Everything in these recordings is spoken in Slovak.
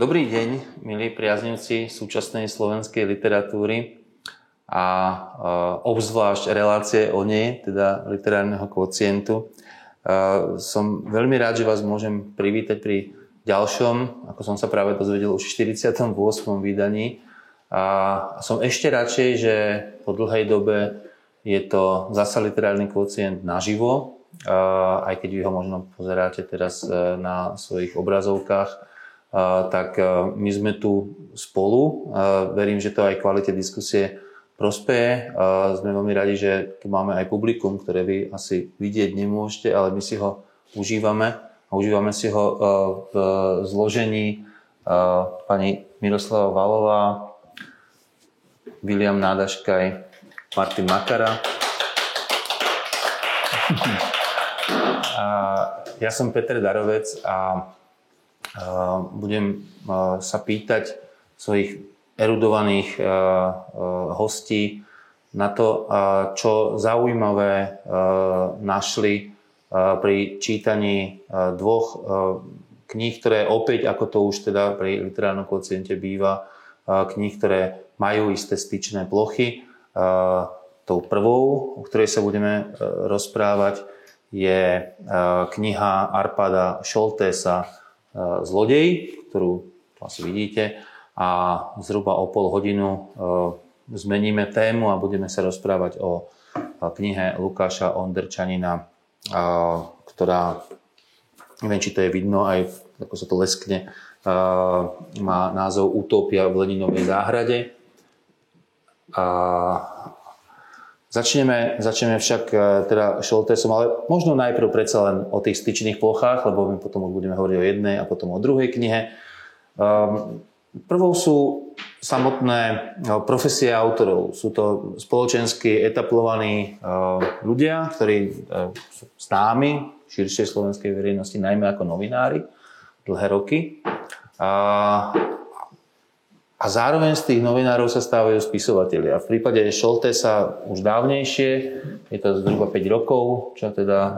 Dobrý deň, milí priaznivci súčasnej slovenskej literatúry a e, obzvlášť relácie o nej, teda literárneho kvocientu. E, som veľmi rád, že vás môžem privítať pri ďalšom, ako som sa práve dozvedel, už 48. vydaní. A som ešte radšej, že po dlhej dobe je to zasa literárny kvocient naživo, aj keď vy ho možno pozeráte teraz e, na svojich obrazovkách tak my sme tu spolu. Verím, že to aj kvalite diskusie prospeje. Sme veľmi radi, že tu máme aj publikum, ktoré vy asi vidieť nemôžete, ale my si ho užívame. A užívame si ho v zložení pani Miroslava Valová, William Nádaškaj, Martin Makara. A ja som Peter Darovec a budem sa pýtať svojich erudovaných hostí na to, čo zaujímavé našli pri čítaní dvoch kníh, ktoré opäť, ako to už teda pri literárnom kociente býva, kníh, ktoré majú isté styčné plochy. Tou prvou, o ktorej sa budeme rozprávať, je kniha Arpada Šoltésa E, zlodej, ktorú asi vidíte, a zhruba o pol hodinu e, zmeníme tému a budeme sa rozprávať o knihe Lukáša Ondrčanina, ktorá, neviem, či to je vidno, aj ako sa to leskne, má názov Utopia v Leninovej záhrade. A Začneme, začneme však e, teda Šoltésom, ale možno najprv predsa len o tých styčných plochách, lebo my potom už budeme hovoriť o jednej a potom o druhej knihe. Um, prvou sú samotné e, profesie autorov. Sú to spoločensky etaplovaní uh, ľudia, ktorí uh, sú známi širšej slovenskej verejnosti, najmä ako novinári dlhé roky. Uh, a zároveň z tých novinárov sa stávajú spisovatelia. V prípade Šolte sa už dávnejšie, je to zhruba 5 rokov, čo teda uh,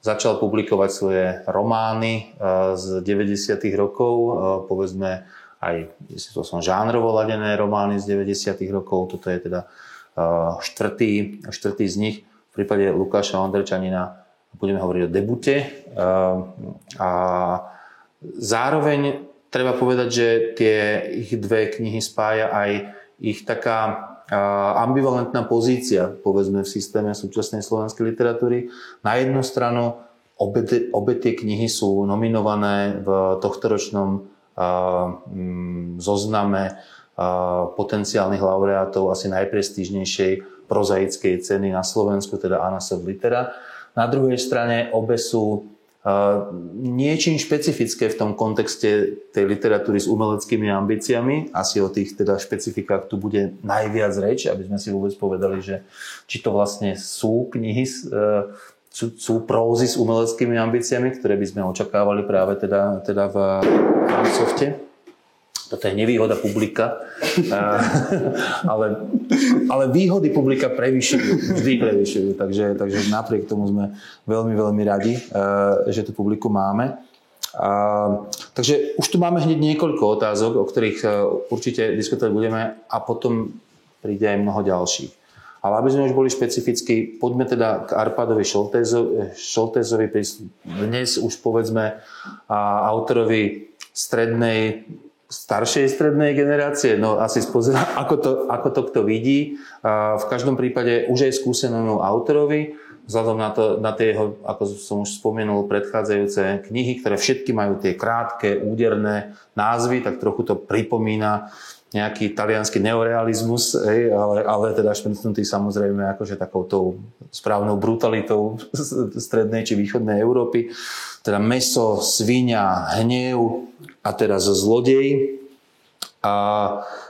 začal publikovať svoje romány uh, z 90. rokov, uh, povedzme aj, to som žánrovo ladené romány z 90. rokov, toto je teda uh, štvrtý, štvrtý z nich. V prípade Lukáša Ondrečanina budeme hovoriť o debute. Uh, a zároveň treba povedať, že tie ich dve knihy spája aj ich taká ambivalentná pozícia, povedzme, v systéme súčasnej slovenskej literatúry. Na jednu stranu obe, obe tie knihy sú nominované v tohtoročnom mm, zozname potenciálnych laureátov asi najprestížnejšej prozaickej ceny na Slovensku, teda Anasov Litera. Na druhej strane obe sú niečím špecifické v tom kontexte tej literatúry s umeleckými ambíciami. Asi o tých teda špecifikách tu bude najviac reč, aby sme si vôbec povedali, že či to vlastne sú knihy, e, sú, sú prózy s umeleckými ambíciami, ktoré by sme očakávali práve teda, teda v softe toto je nevýhoda publika, ale, ale výhody publika prevyšujú, vždy prevyšujú, takže, takže napriek tomu sme veľmi, veľmi radi, že tu publiku máme. A, takže už tu máme hneď niekoľko otázok, o ktorých určite diskutovať budeme a potom príde aj mnoho ďalších. Ale aby sme už boli špecificky, poďme teda k Arpadovi Šoltézovi dnes už povedzme autorovi strednej staršej strednej generácie, no asi spozor, ako to, ako to kto vidí. V každom prípade už aj skúsenému autorovi, vzhľadom na, to, na tie jeho, ako som už spomenul, predchádzajúce knihy, ktoré všetky majú tie krátke, úderné názvy, tak trochu to pripomína nejaký talianský neorealizmus, ale, ale teda šprcnutý samozrejme akože takouto správnou brutalitou strednej či východnej Európy. Teda meso, svinia, hnev, a teraz zlodej. A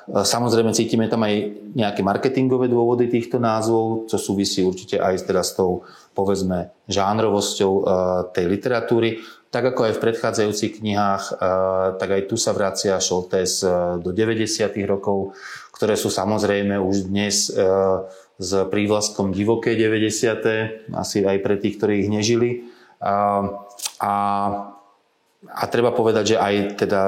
samozrejme cítime tam aj nejaké marketingové dôvody týchto názvov, čo súvisí určite aj teda s tou, povedzme, žánrovosťou tej literatúry. Tak ako aj v predchádzajúcich knihách, tak aj tu sa vracia Šoltés do 90. rokov, ktoré sú samozrejme už dnes s prívlastkom divoké 90. asi aj pre tých, ktorí ich nežili. A, a a treba povedať, že aj teda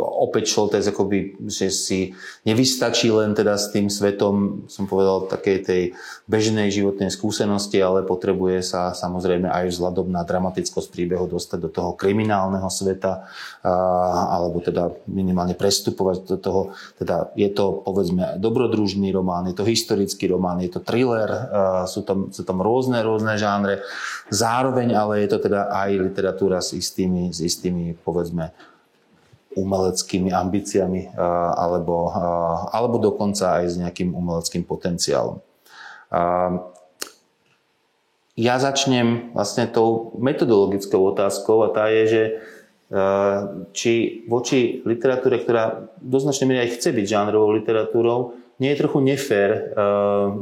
opäť Šoltes akoby, že si nevystačí len teda s tým svetom, som povedal, takej tej bežnej životnej skúsenosti, ale potrebuje sa samozrejme aj vzhľadom na dramatickosť príbehu dostať do toho kriminálneho sveta, alebo teda minimálne prestupovať do toho, teda je to povedzme dobrodružný román, je to historický román, je to thriller, sú tam, sú tam rôzne, rôzne žánre, zároveň ale je to teda aj literatúra s istými, s istými povedzme umeleckými ambíciami alebo, alebo dokonca aj s nejakým umeleckým potenciálom. Ja začnem vlastne tou metodologickou otázkou a tá je, že či voči literatúre, ktorá do značnej miery aj chce byť žánrovou literatúrou, nie je trochu nefér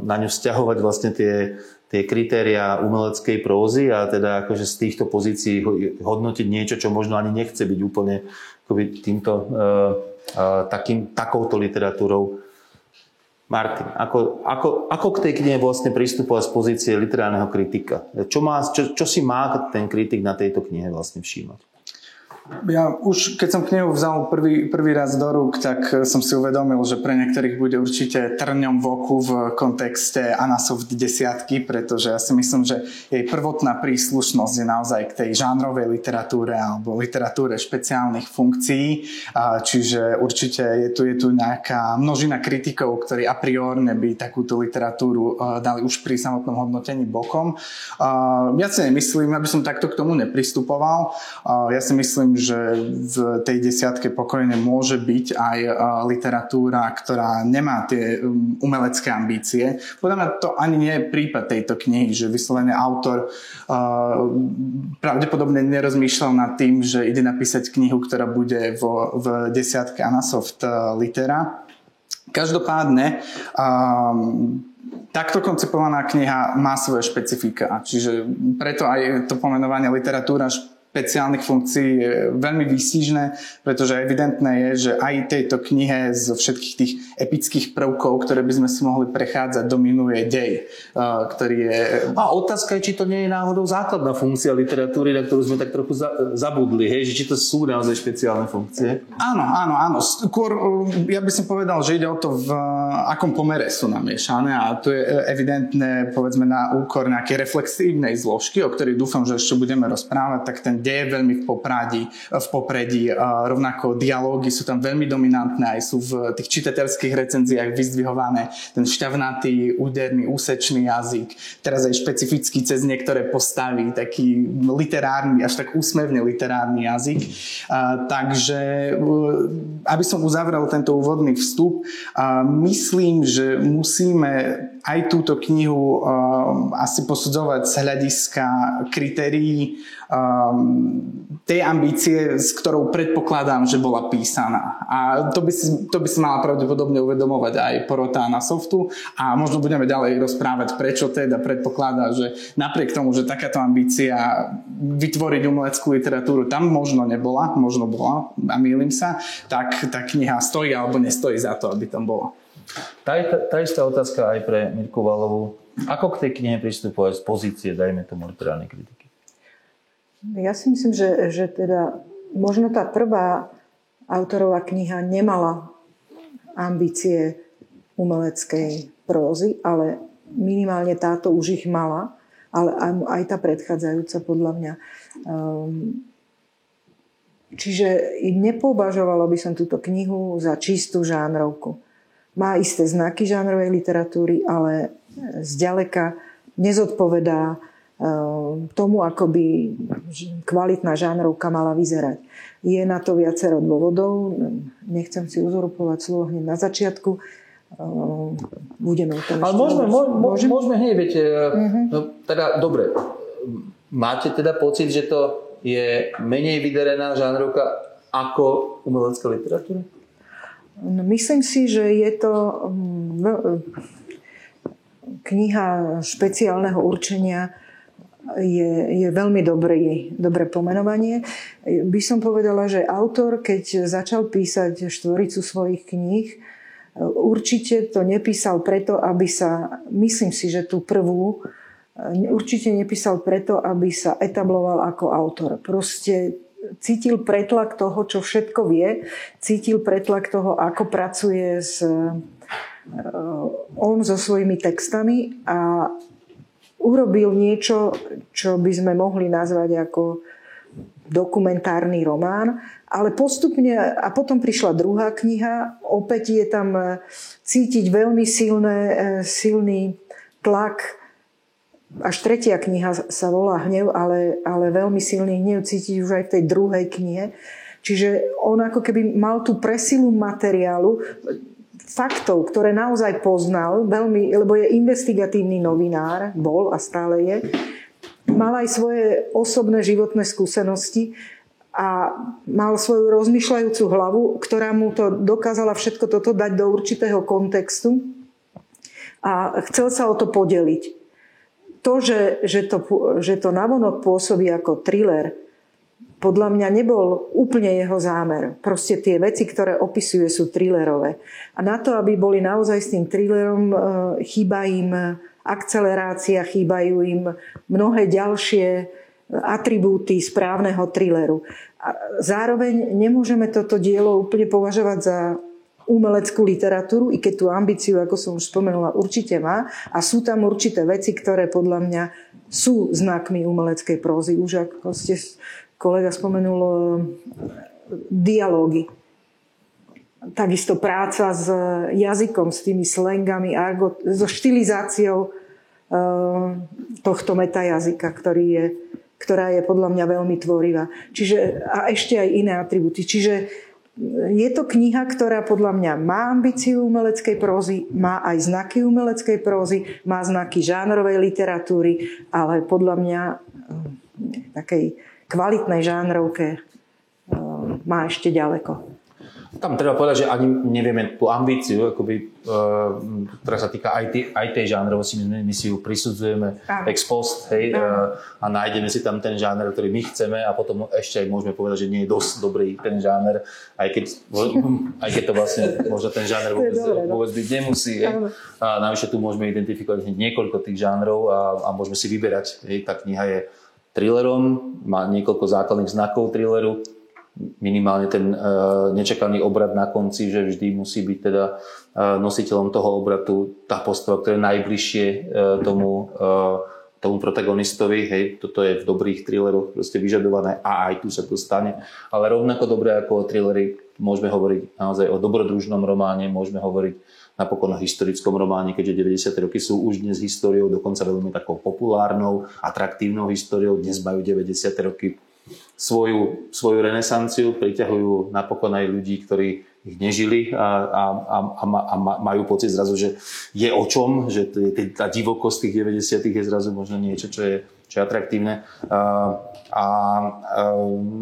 na ňu vzťahovať vlastne tie, tie kritéria umeleckej prózy a teda akože z týchto pozícií hodnotiť niečo, čo možno ani nechce byť úplne akoby týmto, uh, takým, takouto literatúrou. Martin, ako, ako, ako k tej knihe vlastne pristupovať z pozície literárneho kritika? Čo, má, čo, čo si má ten kritik na tejto knihe vlastne všímať? Ja už keď som knihu vzal prvý, prvý raz do rúk, tak som si uvedomil, že pre niektorých bude určite trňom v oku v kontexte Anasoft desiatky, pretože ja si myslím, že jej prvotná príslušnosť je naozaj k tej žánrovej literatúre alebo literatúre špeciálnych funkcií. Čiže určite je tu, je tu nejaká množina kritikov, ktorí a priorne by takúto literatúru dali už pri samotnom hodnotení bokom. Ja si nemyslím, aby som takto k tomu nepristupoval. Ja si myslím, že v tej desiatke pokojne môže byť aj e, literatúra, ktorá nemá tie um, umelecké ambície. Podľa mňa to ani nie je prípad tejto knihy, že vyslovene autor uh, pravdepodobne nerozmýšľal nad tým, že ide napísať knihu, ktorá bude vo, v desiatke Anasoft uh, litera. Každopádne um, takto koncipovaná kniha má svoje špecifika, čiže preto aj to pomenovanie literatúra špeciálnych funkcií je veľmi výstižné, pretože evidentné je, že aj tejto knihe z všetkých tých epických prvkov, ktoré by sme si mohli prechádzať, dominuje dej, eh, ktorý je... A otázka je, či to nie je náhodou základná funkcia literatúry, na ktorú sme tak trochu zabudli, hej? že či to sú naozaj špeciálne funkcie? Áno, áno, áno. Skôr, eh, ja by som povedal, že ide o to, v akom pomere sú namiešané a to je eh, evidentné, povedzme, na úkor nejakej reflexívnej zložky, o ktorej dúfam, že ešte budeme rozprávať, tak ten deje veľmi v, popradí, v popredí. Rovnako dialógy sú tam veľmi dominantné, aj sú v tých čitateľských recenziách vyzdvihované. Ten šťavnatý, úderný, úsečný jazyk. Teraz aj špecificky cez niektoré postavy, taký literárny, až tak úsmevne literárny jazyk. Takže, aby som uzavrel tento úvodný vstup, myslím, že musíme aj túto knihu asi posudzovať z hľadiska kritérií um, tej ambície, s ktorou predpokladám, že bola písaná. A to by si, to by si mala pravdepodobne uvedomovať aj porota na softu a možno budeme ďalej rozprávať, prečo teda predpokladá, že napriek tomu, že takáto ambícia vytvoriť umeleckú literatúru tam možno nebola, možno bola a mýlim sa, tak tá kniha stojí alebo nestojí za to, aby tam bola. Tá, tá, tá istá otázka aj pre Mirku Valovú. Ako k tej knihe pristupovať z pozície, dajme tomu, literárnej kritiky? Ja si myslím, že, že teda možno tá prvá autorová kniha nemala ambície umeleckej prózy, ale minimálne táto už ich mala, ale aj, tá predchádzajúca podľa mňa. Um, čiže nepovažovala by som túto knihu za čistú žánrovku. Má isté znaky žánrovej literatúry, ale zďaleka nezodpovedá tomu, ako by kvalitná žánrovka mala vyzerať. Je na to viacero dôvodov, nechcem si uzurpovať slovo hneď na začiatku, ehm, budeme to Ale môžeme, môžeme, môžeme hneď, viete, uh-huh. no, teda dobre, máte teda pocit, že to je menej vydarená žánrovka ako umelecká literatúra? No, myslím si, že je to mm, kniha špeciálneho určenia, je, je veľmi dobrý, dobré pomenovanie. By som povedala, že autor, keď začal písať štvoricu svojich kníh, určite to nepísal preto, aby sa, myslím si, že tú prvú, určite nepísal preto, aby sa etabloval ako autor. Proste cítil pretlak toho, čo všetko vie, cítil pretlak toho, ako pracuje s, on so svojimi textami a urobil niečo, čo by sme mohli nazvať ako dokumentárny román, ale postupne, a potom prišla druhá kniha, opäť je tam e, cítiť veľmi silné, e, silný tlak, až tretia kniha sa volá Hnev, ale, ale veľmi silný hnev cítiť už aj v tej druhej knihe. Čiže on ako keby mal tú presilu materiálu, faktov, ktoré naozaj poznal, veľmi, lebo je investigatívny novinár, bol a stále je, mal aj svoje osobné životné skúsenosti a mal svoju rozmýšľajúcu hlavu, ktorá mu to dokázala všetko toto dať do určitého kontextu a chcel sa o to podeliť. To, že, že, to, že to navonok pôsobí ako thriller, podľa mňa nebol úplne jeho zámer. Proste tie veci, ktoré opisuje, sú thrillerové. A na to, aby boli naozaj s tým thrillerom, e, chýba im akcelerácia, chýbajú im mnohé ďalšie atribúty správneho thrilleru. A zároveň nemôžeme toto dielo úplne považovať za umeleckú literatúru, i keď tú ambíciu, ako som už spomenula, určite má. A sú tam určité veci, ktoré podľa mňa sú znakmi umeleckej prózy. Už ako ste kolega spomenul eh, dialógy. Takisto práca s jazykom, s tými slangami, argot, so štilizáciou eh, tohto metajazyka, ktorý je, ktorá je podľa mňa veľmi tvorivá. Čiže, a ešte aj iné atributy. Čiže je to kniha, ktorá podľa mňa má ambíciu umeleckej prózy, má aj znaky umeleckej prózy, má znaky žánrovej literatúry, ale podľa mňa eh, takej kvalitnej žánrovke eh, má ešte ďaleko. Tam treba povedať, že ani nevieme tú ambíciu, akoby, uh, ktorá sa týka aj, tý, aj tej žánrovosti, my, my si ju prisudzujeme Aha. ex post hej, uh, a nájdeme si tam ten žáner, ktorý my chceme a potom ešte aj môžeme povedať, že nie je dosť dobrý ten žáner, aj keď, aj keď to vlastne možno ten žáner vôbec, dobré, no? vôbec byť nemusí. Hej. A navyše tu môžeme identifikovať niekoľko tých žánrov a, a môžeme si vyberať. Hej, tá kniha je thrillerom, má niekoľko základných znakov thrilleru, minimálne ten uh, nečakaný obrad na konci, že vždy musí byť teda uh, nositeľom toho obratu tá postava, ktorá je najbližšie uh, tomu, uh, tomu protagonistovi. Hej, toto je v dobrých thrilleroch proste vyžadované a aj tu sa to stane. Ale rovnako dobré ako o thrillery môžeme hovoriť naozaj o dobrodružnom románe, môžeme hovoriť napokon o historickom románe, keďže 90. roky sú už dnes históriou, dokonca veľmi takou populárnou, atraktívnou históriou. Dnes majú 90. roky svoju, svoju renesanciu, priťahujú napokon aj ľudí, ktorí ich nežili a, a, a, a majú pocit zrazu, že je o čom, že tá divokosť tých 90. je zrazu možno niečo, čo je, čo je atraktívne. A, a, a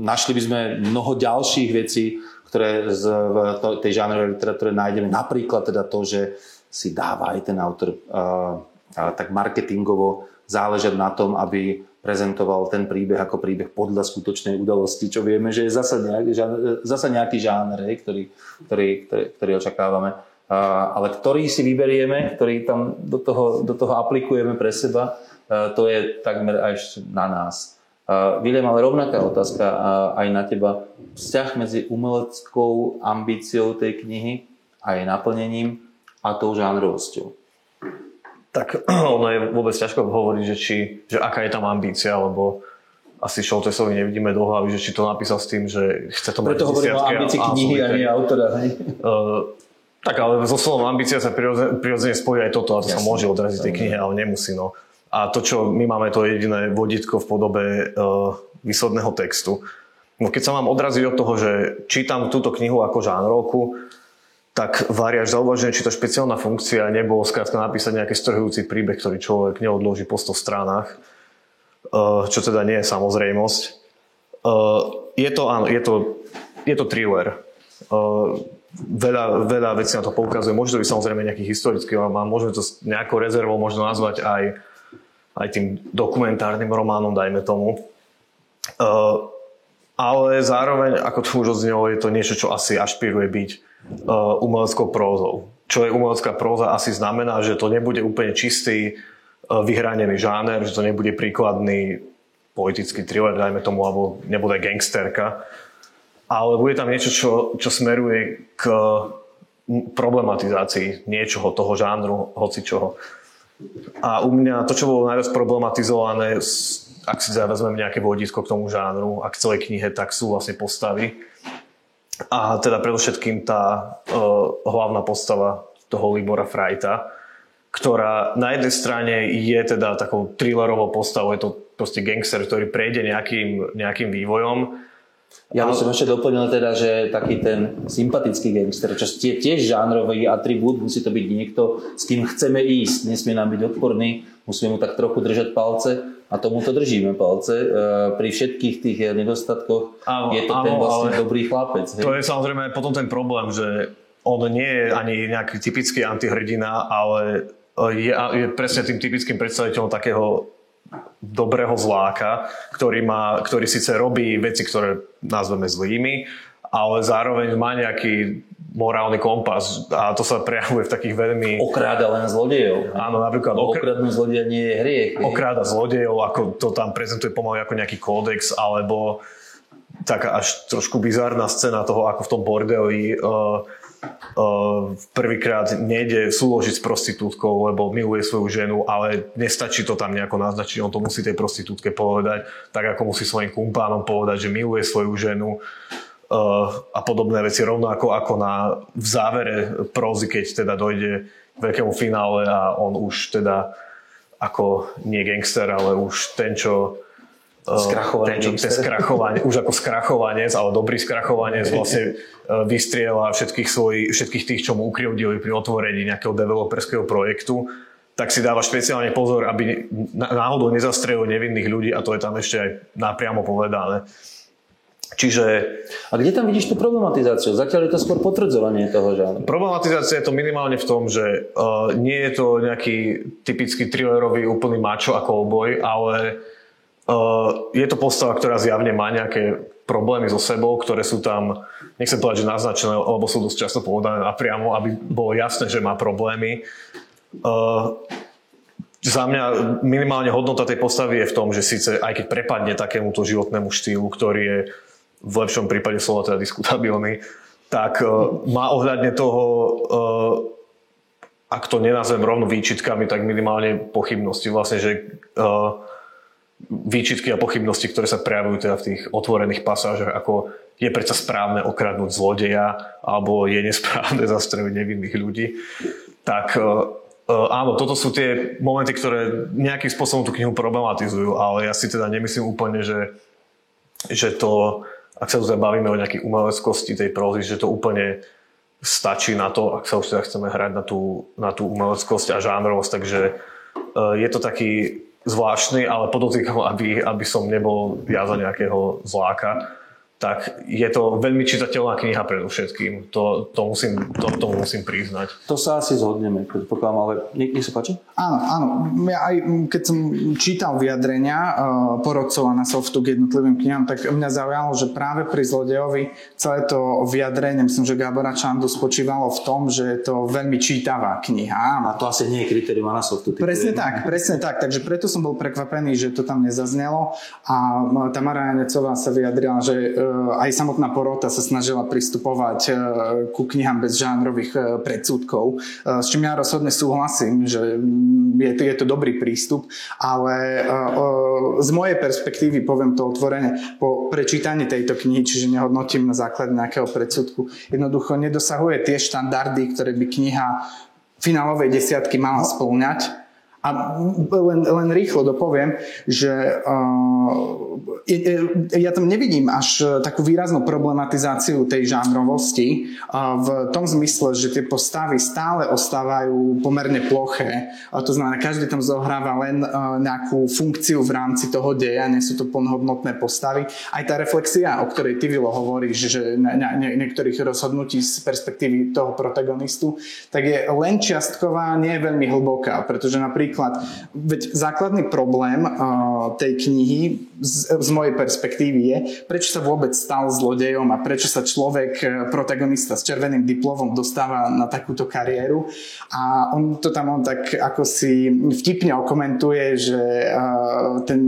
našli by sme mnoho ďalších vecí, ktoré z, v tej žánrovej literatúre nájdeme. Napríklad teda to, že si dáva aj ten autor a, tak marketingovo záležať na tom, aby prezentoval ten príbeh ako príbeh podľa skutočnej udalosti, čo vieme, že je zasa nejaký, zasa nejaký žáner, ktorý, ktorý, ktorý, ktorý očakávame. A, ale ktorý si vyberieme, ktorý tam do toho, do toho aplikujeme pre seba, a, to je takmer až na nás. A, William, ale rovnaká otázka aj na teba. Vzťah medzi umeleckou ambíciou tej knihy a jej naplnením a tou žánrovosťou tak ono je vôbec ťažko hovoriť, že, či, že aká je tam ambícia, lebo asi Šoltesovi nevidíme do hlavy, že či to napísal s tým, že chce to mať Preto hovorím o ambícii knihy a nie autora. Uh, tak ale so slovom ambícia sa prirodzene spojí aj toto a to Jasne, sa môže odraziť tej knihe, ale nemusí. No. A to, čo my máme, to jediné vodítko v podobe uh, výsledného textu. No keď sa mám odraziť od toho, že čítam túto knihu ako žánrovku, tak váriaš za uvaženie, či to špeciálna funkcia nebolo skrátka napísať nejaký strhujúci príbeh, ktorý človek neodloží po 100 stranách, eh, čo teda nie je samozrejmosť. Eh, je to, áno, je to, je to thriller. Eh, veľa, veľa vecí na to poukazuje. Môže to byť samozrejme nejaký historický román, môžeme to nejakou rezervou možno nazvať aj, aj tým dokumentárnym románom, dajme tomu. Ale zároveň, ako to už odznelo, je to niečo, čo asi ašpiruje byť uh, umeleckou prózou. Čo je umelecká próza asi znamená, že to nebude úplne čistý, uh, vyhranený žáner, že to nebude príkladný politický thriller, dajme tomu, alebo nebude gangsterka, ale bude tam niečo, čo, čo smeruje k problematizácii niečoho, toho žánru, hoci čoho. A u mňa to, čo bolo najviac problematizované, ak si vezmeme nejaké vodítko k tomu žánru, ak v celej knihe, tak sú vlastne postavy. A teda predovšetkým tá uh, hlavná postava toho Libora Frajta, ktorá na jednej strane je teda takou thrillerovou postavou, je to proste gangster, ktorý prejde nejakým, nejakým vývojom, ja by som ešte doplnil teda, že taký ten sympatický gangster, čo je tiež žánrový atribút, musí to byť niekto, s kým chceme ísť, nesmie nám byť odporný, musíme mu tak trochu držať palce a tomu to držíme palce. E, pri všetkých tých nedostatkoch áno, je to áno, ten vlastne dobrý chlapec. Hej? To je samozrejme potom ten problém, že on nie je ani nejaký typický antihrdina, ale je, je presne tým typickým predstaviteľom takého dobrého zláka, ktorý, má, ktorý síce robí veci, ktoré nazveme zlými, ale zároveň má nejaký morálny kompas a to sa prejavuje v takých veľmi... Okráda len zlodejov. Áno, napríklad... Okr... Okradnúť zlodeja nie je hriech. Okráda zlodejov, ako to tam prezentuje pomaly ako nejaký kódex, alebo taká až trošku bizárna scéna toho, ako v tom bordeli uh, prvýkrát nejde súložiť s prostitútkou, lebo miluje svoju ženu, ale nestačí to tam nejako naznačiť, on to musí tej prostitútke povedať, tak ako musí svojim kumpánom povedať, že miluje svoju ženu a podobné veci, rovnako ako na, v závere prózy, keď teda dojde k veľkému finále a on už teda ako nie gangster, ale už ten, čo Skrachovaný ten, ten skrachovanie, už ako skrachovanec, ale dobrý skrachovanec vlastne e, vystriela všetkých, svoj, všetkých tých, čo mu ukrivdili pri otvorení nejakého developerského projektu, tak si dáva špeciálne pozor, aby náhodou nezastrelil nevinných ľudí a to je tam ešte aj napriamo povedané. Čiže... A kde tam vidíš tú problematizáciu? Zatiaľ je to skôr potvrdzovanie toho žánru. Problematizácia je to minimálne v tom, že uh, nie je to nejaký typický thrillerový úplný mačo ako oboj, ale je to postava, ktorá zjavne má nejaké problémy so sebou, ktoré sú tam, nechcem povedať, že naznačené, lebo sú dosť často povedané napriamo, aby bolo jasné, že má problémy. Uh, za mňa minimálne hodnota tej postavy je v tom, že síce aj keď prepadne takémuto životnému štýlu, ktorý je v lepšom prípade slova teda diskutabilný, tak uh, má ohľadne toho, uh, ak to nenazvem rovno výčitkami, tak minimálne pochybnosti. Vlastne, že uh, výčitky a pochybnosti, ktoré sa prejavujú teda v tých otvorených pasážach, ako je predsa správne okradnúť zlodeja alebo je nesprávne zastreliť nevinných ľudí, tak e, e, áno, toto sú tie momenty, ktoré nejakým spôsobom tú knihu problematizujú, ale ja si teda nemyslím úplne, že, že to, ak sa tu bavíme o nejakej umeleckosti tej prózy, že to úplne stačí na to, ak sa už teda chceme hrať na tú, na tú umeleckosť a žánrovosť, takže e, je to taký zvláštny, ale podotýkam, aby, aby som nebol ja za nejakého zláka tak je to veľmi čitateľná kniha predovšetkým. To, to musím, to, to musím priznať. To sa asi zhodneme, predpokladám, ale nech, nech sa páči? Áno, áno. Ja aj keď som čítal vyjadrenia uh, porodcov a na softu k jednotlivým knihám, tak mňa zaujalo, že práve pri Zlodejovi celé to vyjadrenie, myslím, že Gabora Čandu spočívalo v tom, že je to veľmi čítavá kniha. A to asi nie je kritérium softu. Presne tak, presne tak. Takže preto som bol prekvapený, že to tam nezaznelo. A Tamara Janecová sa vyjadrila, že uh, aj samotná porota sa snažila pristupovať e, ku knihám bez žánrových e, predsudkov, s čím ja rozhodne súhlasím, že je to, je to dobrý prístup, ale z mojej perspektívy, poviem to otvorene, po prečítaní tejto knihy, čiže nehodnotím na základe nejakého predsudku, jednoducho nedosahuje tie štandardy, ktoré by kniha finálovej desiatky mala spĺňať a len, len rýchlo dopoviem, že uh, ja tam nevidím až takú výraznú problematizáciu tej žánrovosti uh, v tom zmysle, že tie postavy stále ostávajú pomerne ploché. A to znamená, každý tam zohráva len uh, nejakú funkciu v rámci toho deja, nie sú to plnohodnotné postavy. Aj tá reflexia, o ktorej ty, Vilo, hovoríš, že ne, ne, niektorých rozhodnutí z perspektívy toho protagonistu, tak je len čiastková, nie je veľmi hlboká, pretože napríklad Napríklad, veď základný problém uh, tej knihy z, z mojej perspektívy je, prečo sa vôbec stal zlodejom a prečo sa človek, e, protagonista s červeným diplomom dostáva na takúto kariéru. A on to tam on tak ako si vtipne okomentuje, že uh, ten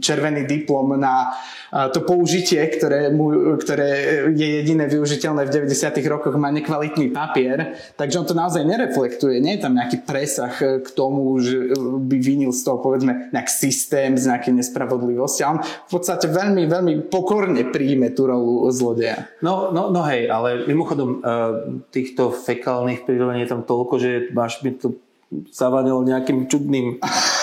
červený diplom na uh, to použitie, ktoré, mu, ktoré je jediné využiteľné v 90. rokoch, má nekvalitný papier, takže on to naozaj nereflektuje. Nie je tam nejaký presah k tomu, že by vinil z toho povedzme nejaký systém z nejakej nespravodlivosti. A on v podstate veľmi, veľmi pokorne príjme tú rolu zlodeja. No, no, no hej, ale mimochodom týchto fekálnych prirodení je tam toľko, že máš mi to zavadil nejakým čudným...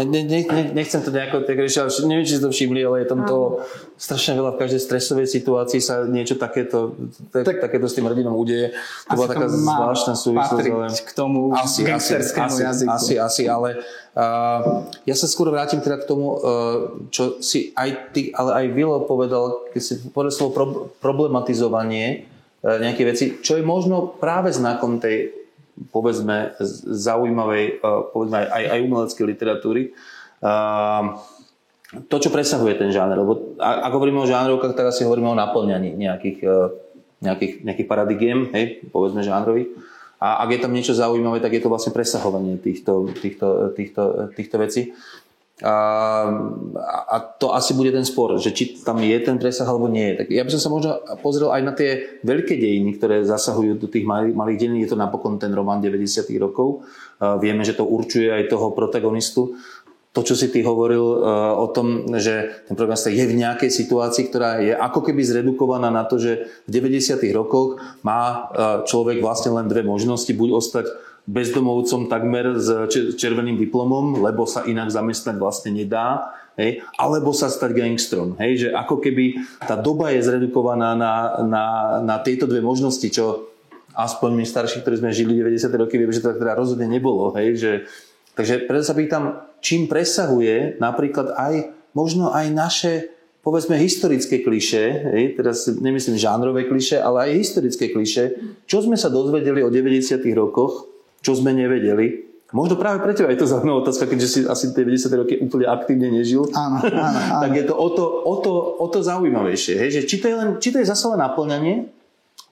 Ne, ne, ne, nechcem to nejako tak riešiť, ale neviem, či si to všimli, ale je tam to strašne veľa v každej stresovej situácii sa niečo takéto, tak, takéto s tým hrdinom udeje. To bola taká zvláštna súvislosť. Ale... k tomu asi, asi, asi, jazyku. Asi, asi, ale uh, ja sa skôr vrátim teda k tomu, uh, čo si aj ty, ale aj Vilo povedal, keď si povedal slovo pro, problematizovanie uh, nejaké veci, čo je možno práve znakom tej povedzme zaujímavej, e, povedzme aj, aj umeleckej literatúry. E, to, čo presahuje ten žáner, lebo ak hovoríme o žánrovkách, tak asi hovoríme o naplňaní nejakých, e, nejakých, nejakých paradigiem, hej, povedzme žánrových. A ak je tam niečo zaujímavé, tak je to vlastne presahovanie týchto, týchto, týchto, týchto vecí. A, a to asi bude ten spor, že či tam je ten presah alebo nie je. Tak ja by som sa možno pozrel aj na tie veľké dejiny, ktoré zasahujú do tých malých, malých dejín. Je to napokon ten román 90. rokov. A vieme, že to určuje aj toho protagonistu. To, čo si ty hovoril uh, o tom, že ten protagonista je v nejakej situácii, ktorá je ako keby zredukovaná na to, že v 90. rokoch má uh, človek vlastne len dve možnosti. Buď ostať bezdomovcom takmer s červeným diplomom, lebo sa inak zamestnať vlastne nedá, hej, alebo sa stať gangstrom. Hej, že ako keby tá doba je zredukovaná na, na, na tieto dve možnosti, čo aspoň my starší, ktorí sme žili 90. roky, vieme, že to teda rozhodne nebolo. Hej, že, takže preto sa pýtam, čím presahuje napríklad aj možno aj naše povedzme historické kliše, hej, teraz nemyslím žánrové kliše, ale aj historické kliše, čo sme sa dozvedeli o 90. rokoch, čo sme nevedeli. Možno práve pre teba je to zaujímavá otázka, keďže si asi tie 90. roky úplne aktívne nežil. Áno, áno, áno. tak je to o to, o to, o to zaujímavejšie. Hej? Že či, to je len, či to je zase len naplňanie,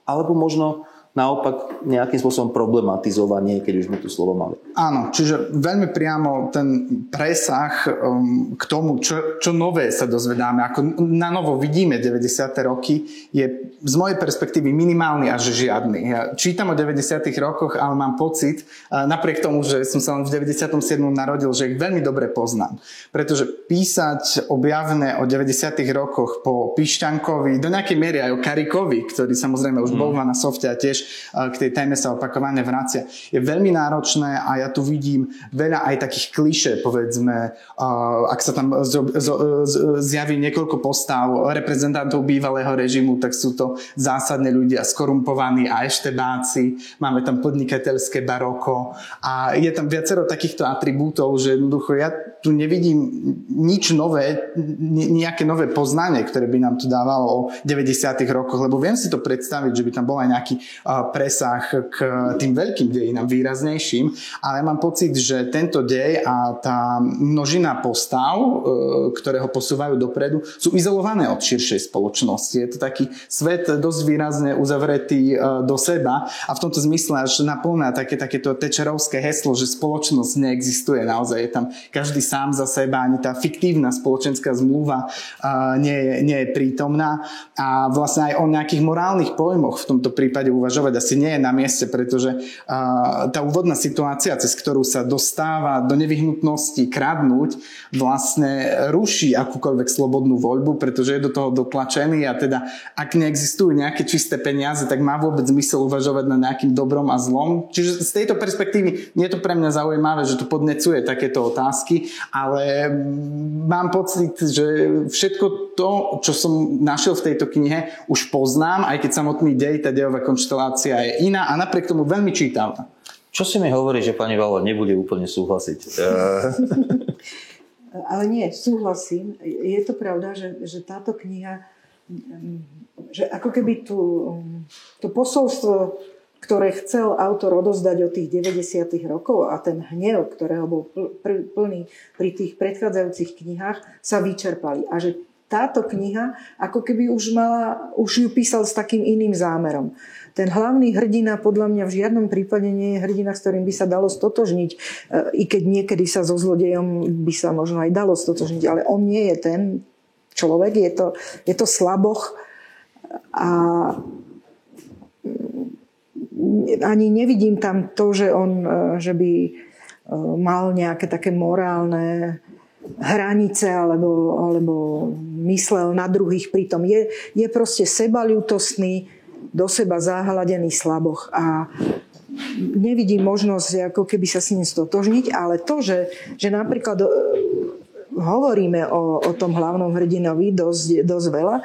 alebo možno naopak nejakým spôsobom problematizovanie, keď už sme tu slovo mali. Áno, čiže veľmi priamo ten presah um, k tomu, čo, čo nové sa dozvedáme, ako na novo vidíme 90. roky, je z mojej perspektívy minimálny až žiadny. Ja čítam o 90. rokoch, ale mám pocit, napriek tomu, že som sa len v 97. narodil, že ich veľmi dobre poznám. Pretože písať objavné o 90. rokoch po Pišťankovi, do nejakej miery aj o Karikovi, ktorý samozrejme už mm. bol na softe a tiež k tej téme sa opakovane vracia. Je veľmi náročné a ja tu vidím veľa aj takých kliše, povedzme, ak sa tam zjaví niekoľko postav reprezentantov bývalého režimu, tak sú to zásadne ľudia skorumpovaní a eštebáci, máme tam podnikateľské baroko a je tam viacero takýchto atribútov, že jednoducho ja tu nevidím nič nové, nejaké nové poznanie, ktoré by nám tu dávalo o 90. rokoch, lebo viem si to predstaviť, že by tam bol aj nejaký presah k tým veľkým dejinám výraznejším, ale mám pocit, že tento dej a tá množina postav, e, ktoré ho posúvajú dopredu, sú izolované od širšej spoločnosti. Je to taký svet dosť výrazne uzavretý e, do seba a v tomto zmysle až naplná také, takéto tečerovské heslo, že spoločnosť neexistuje naozaj. Je tam každý sám za seba, ani tá fiktívna spoločenská zmluva nie je, nie je prítomná a vlastne aj o nejakých morálnych pojmoch v tomto prípade uvažovať asi nie je na mieste, pretože tá úvodná situácia, cez ktorú sa dostáva do nevyhnutnosti kradnúť, vlastne ruší akúkoľvek slobodnú voľbu, pretože je do toho dotlačený a teda ak neexistujú nejaké čisté peniaze, tak má vôbec zmysel uvažovať na nejakým dobrom a zlom. Čiže z tejto perspektívy je to pre mňa zaujímavé, že to podnecuje takéto otázky, ale mám pocit, že všetko to, čo som našiel v tejto knihe, už poznám, aj keď samotný dej, tá dejová konštelácia je iná a napriek tomu veľmi čítavá. Čo si mi hovorí, že pani Valor nebude úplne súhlasiť? Ale nie, súhlasím. Je to pravda, že, že táto kniha, že ako keby tu, to posolstvo ktoré chcel autor odozdať od tých 90. rokov a ten hnev, ktorého bol plný pri tých predchádzajúcich knihách, sa vyčerpali. A že táto kniha, ako keby už, mala, už ju písal s takým iným zámerom. Ten hlavný hrdina podľa mňa v žiadnom prípade nie je hrdina, s ktorým by sa dalo stotožniť, e, i keď niekedy sa so zlodejom by sa možno aj dalo stotožniť, ale on nie je ten človek, je to, je to slaboch a ani nevidím tam to, že on e, že by e, mal nejaké také morálne hranice alebo, alebo myslel na druhých pritom. Je, je proste sebaľutostný, do seba zahladený slaboch a nevidím možnosť ako keby sa s ním stotožniť, ale to, že, že napríklad e, hovoríme o, o tom hlavnom hrdinovi dosť, dosť veľa,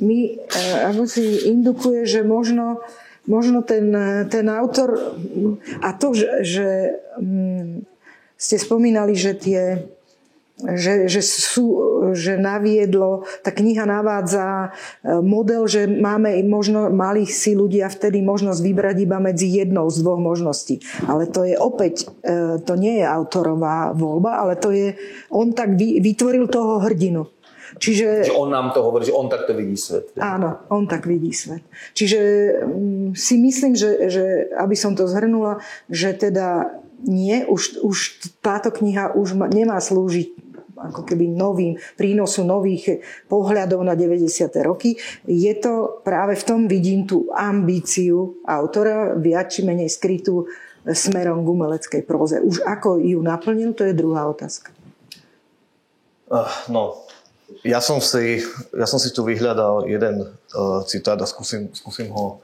mi e, ako si indukuje, že možno, možno ten, ten autor a to, že, že mm, ste spomínali, že tie že, že, sú, že naviedlo, tá kniha navádza e, model, že máme možno, mali si ľudia vtedy možnosť vybrať iba medzi jednou z dvoch možností. Ale to je opäť, e, to nie je autorová voľba, ale to je, on tak vytvoril toho hrdinu. Čiže, že on nám to hovorí, že on takto vidí svet. Áno, on tak vidí svet. Čiže mm, si myslím, že, že aby som to zhrnula, že teda nie, už, už táto kniha už nemá slúžiť ako keby novým, prínosu nových pohľadov na 90. roky. Je to práve v tom vidím tú ambíciu autora, viac či menej skrytú smerom k umeleckej próze. Už ako ju naplnil, to je druhá otázka. Uh, no, ja som si, ja som si tu vyhľadal jeden uh, citát a skúsim, skúsim ho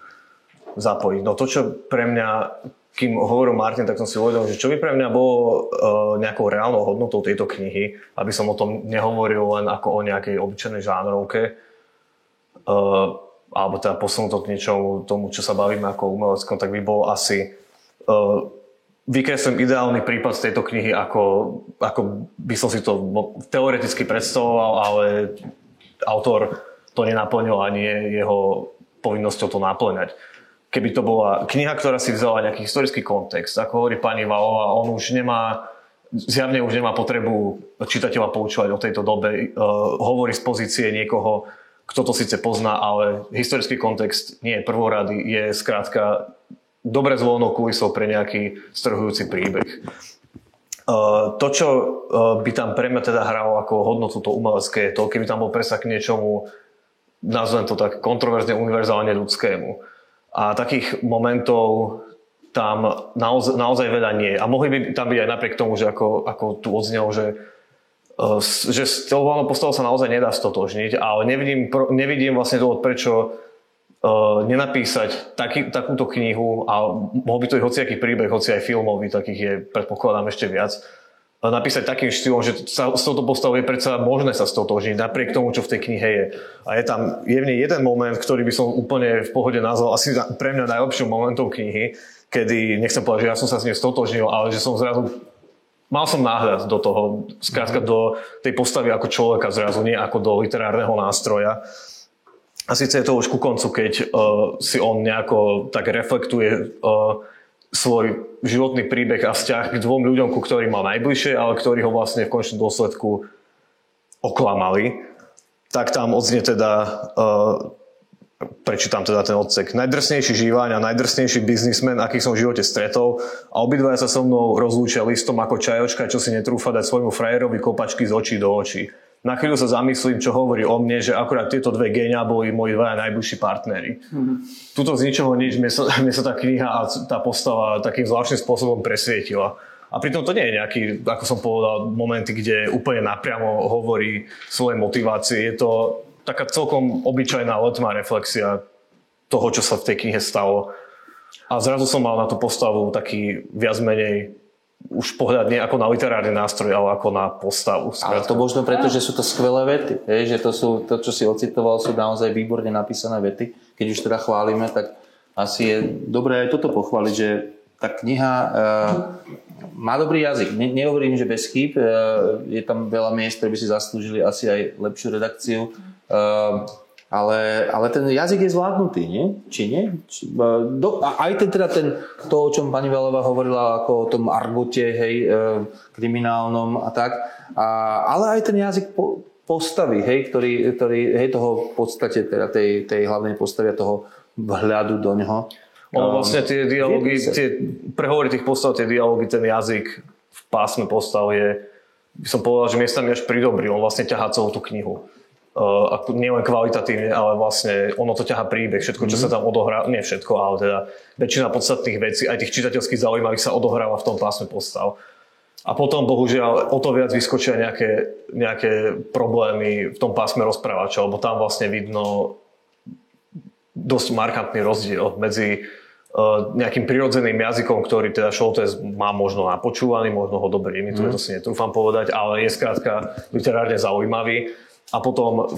zapojiť. No to, čo pre mňa kým hovoril Martin, tak som si uvedomil, že čo by pre mňa bolo uh, nejakou reálnou hodnotou tejto knihy, aby som o tom nehovoril len ako o nejakej obyčajnej žánrovke, uh, alebo teda posunul to k niečomu tomu, čo sa bavíme ako umeleckom, tak by bolo asi uh, vykreslím ideálny prípad z tejto knihy, ako, ako by som si to teoreticky predstavoval, ale autor to nenaplnil a nie jeho povinnosťou to naplňať. Keby to bola kniha, ktorá si vzala nejaký historický kontext, ako hovorí pani Valová, on už nemá, zjavne už nemá potrebu čitateľa poučovať o tejto dobe, uh, hovorí z pozície niekoho, kto to síce pozná, ale historický kontext nie je prvorady, je skrátka dobre zvolenou kulisou pre nejaký strhujúci príbeh. Uh, to, čo uh, by tam pre mňa teda hralo ako hodnotu to umelecké, to, keby tam bol presah k niečomu, nazvem to tak kontroverzne univerzálne ľudskému a takých momentov tam naozaj, naozaj veľa nie. A mohli by tam byť aj napriek tomu, že ako, ako tu odznelo, že e, že s tou hlavnou postavou sa naozaj nedá stotožniť, ale nevidím, nevidím vlastne dôvod, prečo nenapísať taký, takúto knihu a mohol by to byť hociaký príbeh, hoci aj filmový, takých je predpokladám ešte viac, napísať takým štýlom, že sa s touto postavou je predsa možné sa stotožniť, napriek tomu, čo v tej knihe je. A je tam jevne jeden moment, ktorý by som úplne v pohode nazval asi pre mňa najlepším momentom knihy, kedy, nechcem povedať, že ja som sa s ním stotožnil, ale že som zrazu mal som náhľad do toho, skrátka do tej postavy ako človeka zrazu, nie ako do literárneho nástroja. A síce je to už ku koncu, keď uh, si on nejako tak reflektuje uh, svoj životný príbeh a vzťah k dvom ľuďom, ku ktorým mal najbližšie, ale ktorí ho vlastne v končnom dôsledku oklamali, tak tam odznie teda, uh, prečítam teda ten odsek, najdrsnejší žívaň a najdrsnejší biznismen, akých som v živote stretol a obidvaja sa so mnou rozlúčia listom ako čajočka, čo si netrúfa dať svojmu frajerovi kopačky z očí do očí na chvíľu sa zamyslím, čo hovorí o mne, že akurát tieto dve genia boli moji dvaja najbližší partnery. Mm-hmm. Tuto z ničoho nič, mne sa, mne sa tá kniha a tá postava takým zvláštnym spôsobom presvietila. A pritom to nie je nejaký, ako som povedal, momenty, kde úplne napriamo hovorí svoje motivácie. Je to taká celkom obyčajná letmá reflexia toho, čo sa v tej knihe stalo. A zrazu som mal na tú postavu taký viac menej už pohľad nie ako na literárny nástroj, ale ako na postavu. Skrátka. Ale to možno preto, že sú to skvelé vety. Je, že to, sú, to, čo si ocitoval, sú naozaj výborne napísané vety. Keď už teda chválime, tak asi je dobré aj toto pochváliť, že tá kniha uh, má dobrý jazyk. Ne, nehovorím, že bez chýb. Uh, je tam veľa miest, ktoré by si zaslúžili asi aj lepšiu redakciu. Uh, ale, ale ten jazyk je zvládnutý, nie? Či nie? Či, do, a aj ten, teda ten, to, o čom pani Velová hovorila, ako o tom argote, hej, e, kriminálnom a tak, a, ale aj ten jazyk po, postavy, hej, ktorý, ktorý hej, toho v podstate teda tej, tej hlavnej postavy a toho vhľadu do neho. Ono vlastne tie dialógy, tie, prehovory tých postav, tie dialógy, ten jazyk v pásme postav je, by som povedal, že miestami až pridobrý. On vlastne ťahá celú tú knihu. Uh, nielen kvalitatívne, ale vlastne ono to ťaha príbeh, všetko, čo mm-hmm. sa tam odohrá, nie všetko, ale teda väčšina podstatných vecí, aj tých čitateľských zaujímavých sa odohráva v tom pásme postav. A potom, bohužiaľ, o to viac vyskočia nejaké, nejaké problémy v tom pásme rozprávača, lebo tam vlastne vidno dosť markantný rozdiel medzi uh, nejakým prirodzeným jazykom, ktorý teda Šoltes má možno napočúvaný, možno ho dobre imituje, mm. to si netrúfam povedať, ale je skrátka literárne zaujímavý a potom e,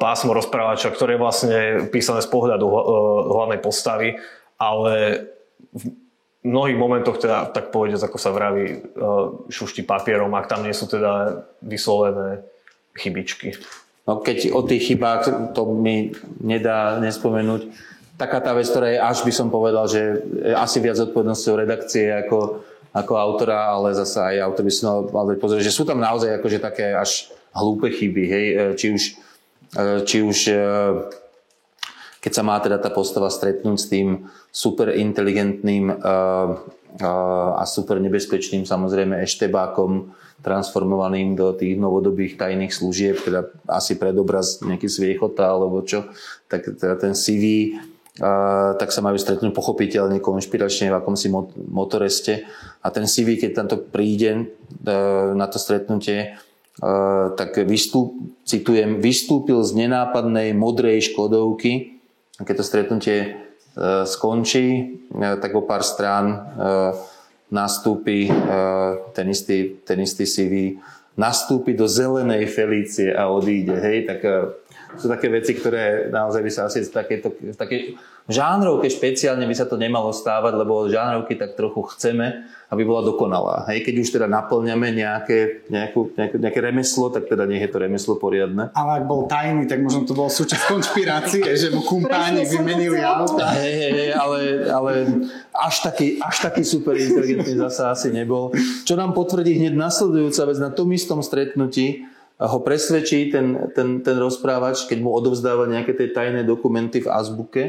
pásmo rozprávača, ktoré je vlastne písané z pohľadu e, hlavnej postavy, ale v mnohých momentoch teda, tak povedať, ako sa vraví, e, šušti papierom, ak tam nie sú teda vyslovené chybičky. No keď o tých chybách to mi nedá nespomenúť, taká tá vec, ktorá je až by som povedal, že asi viac odpovednosťou redakcie ako, ako autora, ale zase aj autor by som mal pozrieť, že sú tam naozaj akože také až hlúpe chyby, hej, e, či už, e, či už e, keď sa má teda tá postava stretnúť s tým super inteligentným a super nebezpečným samozrejme eštebákom transformovaným do tých novodobých tajných služieb, teda asi predobraz nejaký sviechota alebo čo, tak teda ten CV, tak sa majú stretnúť pochopiteľne konšpiračne v akomsi motoreste. A ten CV, keď tam to príde na to stretnutie, tak vystúp, citujem, vystúpil z nenápadnej modrej škodovky. Keď to stretnutie e, skončí, e, tak o pár strán e, nastúpi ten istý, ten istý CV, nastúpi do zelenej Felície a odíde. Hej, tak sú také veci, ktoré naozaj by sa asi v také žánrovke špeciálne by sa to nemalo stávať, lebo žánrovky tak trochu chceme, aby bola dokonalá. Hej, keď už teda naplňame nejaké, nejakú, nejaké, nejaké remeslo, tak teda nech je to remeslo poriadne. Ale ak bol tajný, tak možno to bol súčasť konšpirácie, že mu kumpáni vymenili auta. Hej, hej, hej, ale, ale až, taký, až taký super inteligentný zasa asi nebol. Čo nám potvrdí hneď nasledujúca vec na tom istom stretnutí, ho presvedčí ten, ten, ten rozprávač, keď mu odovzdáva nejaké tie tajné dokumenty v azbuke,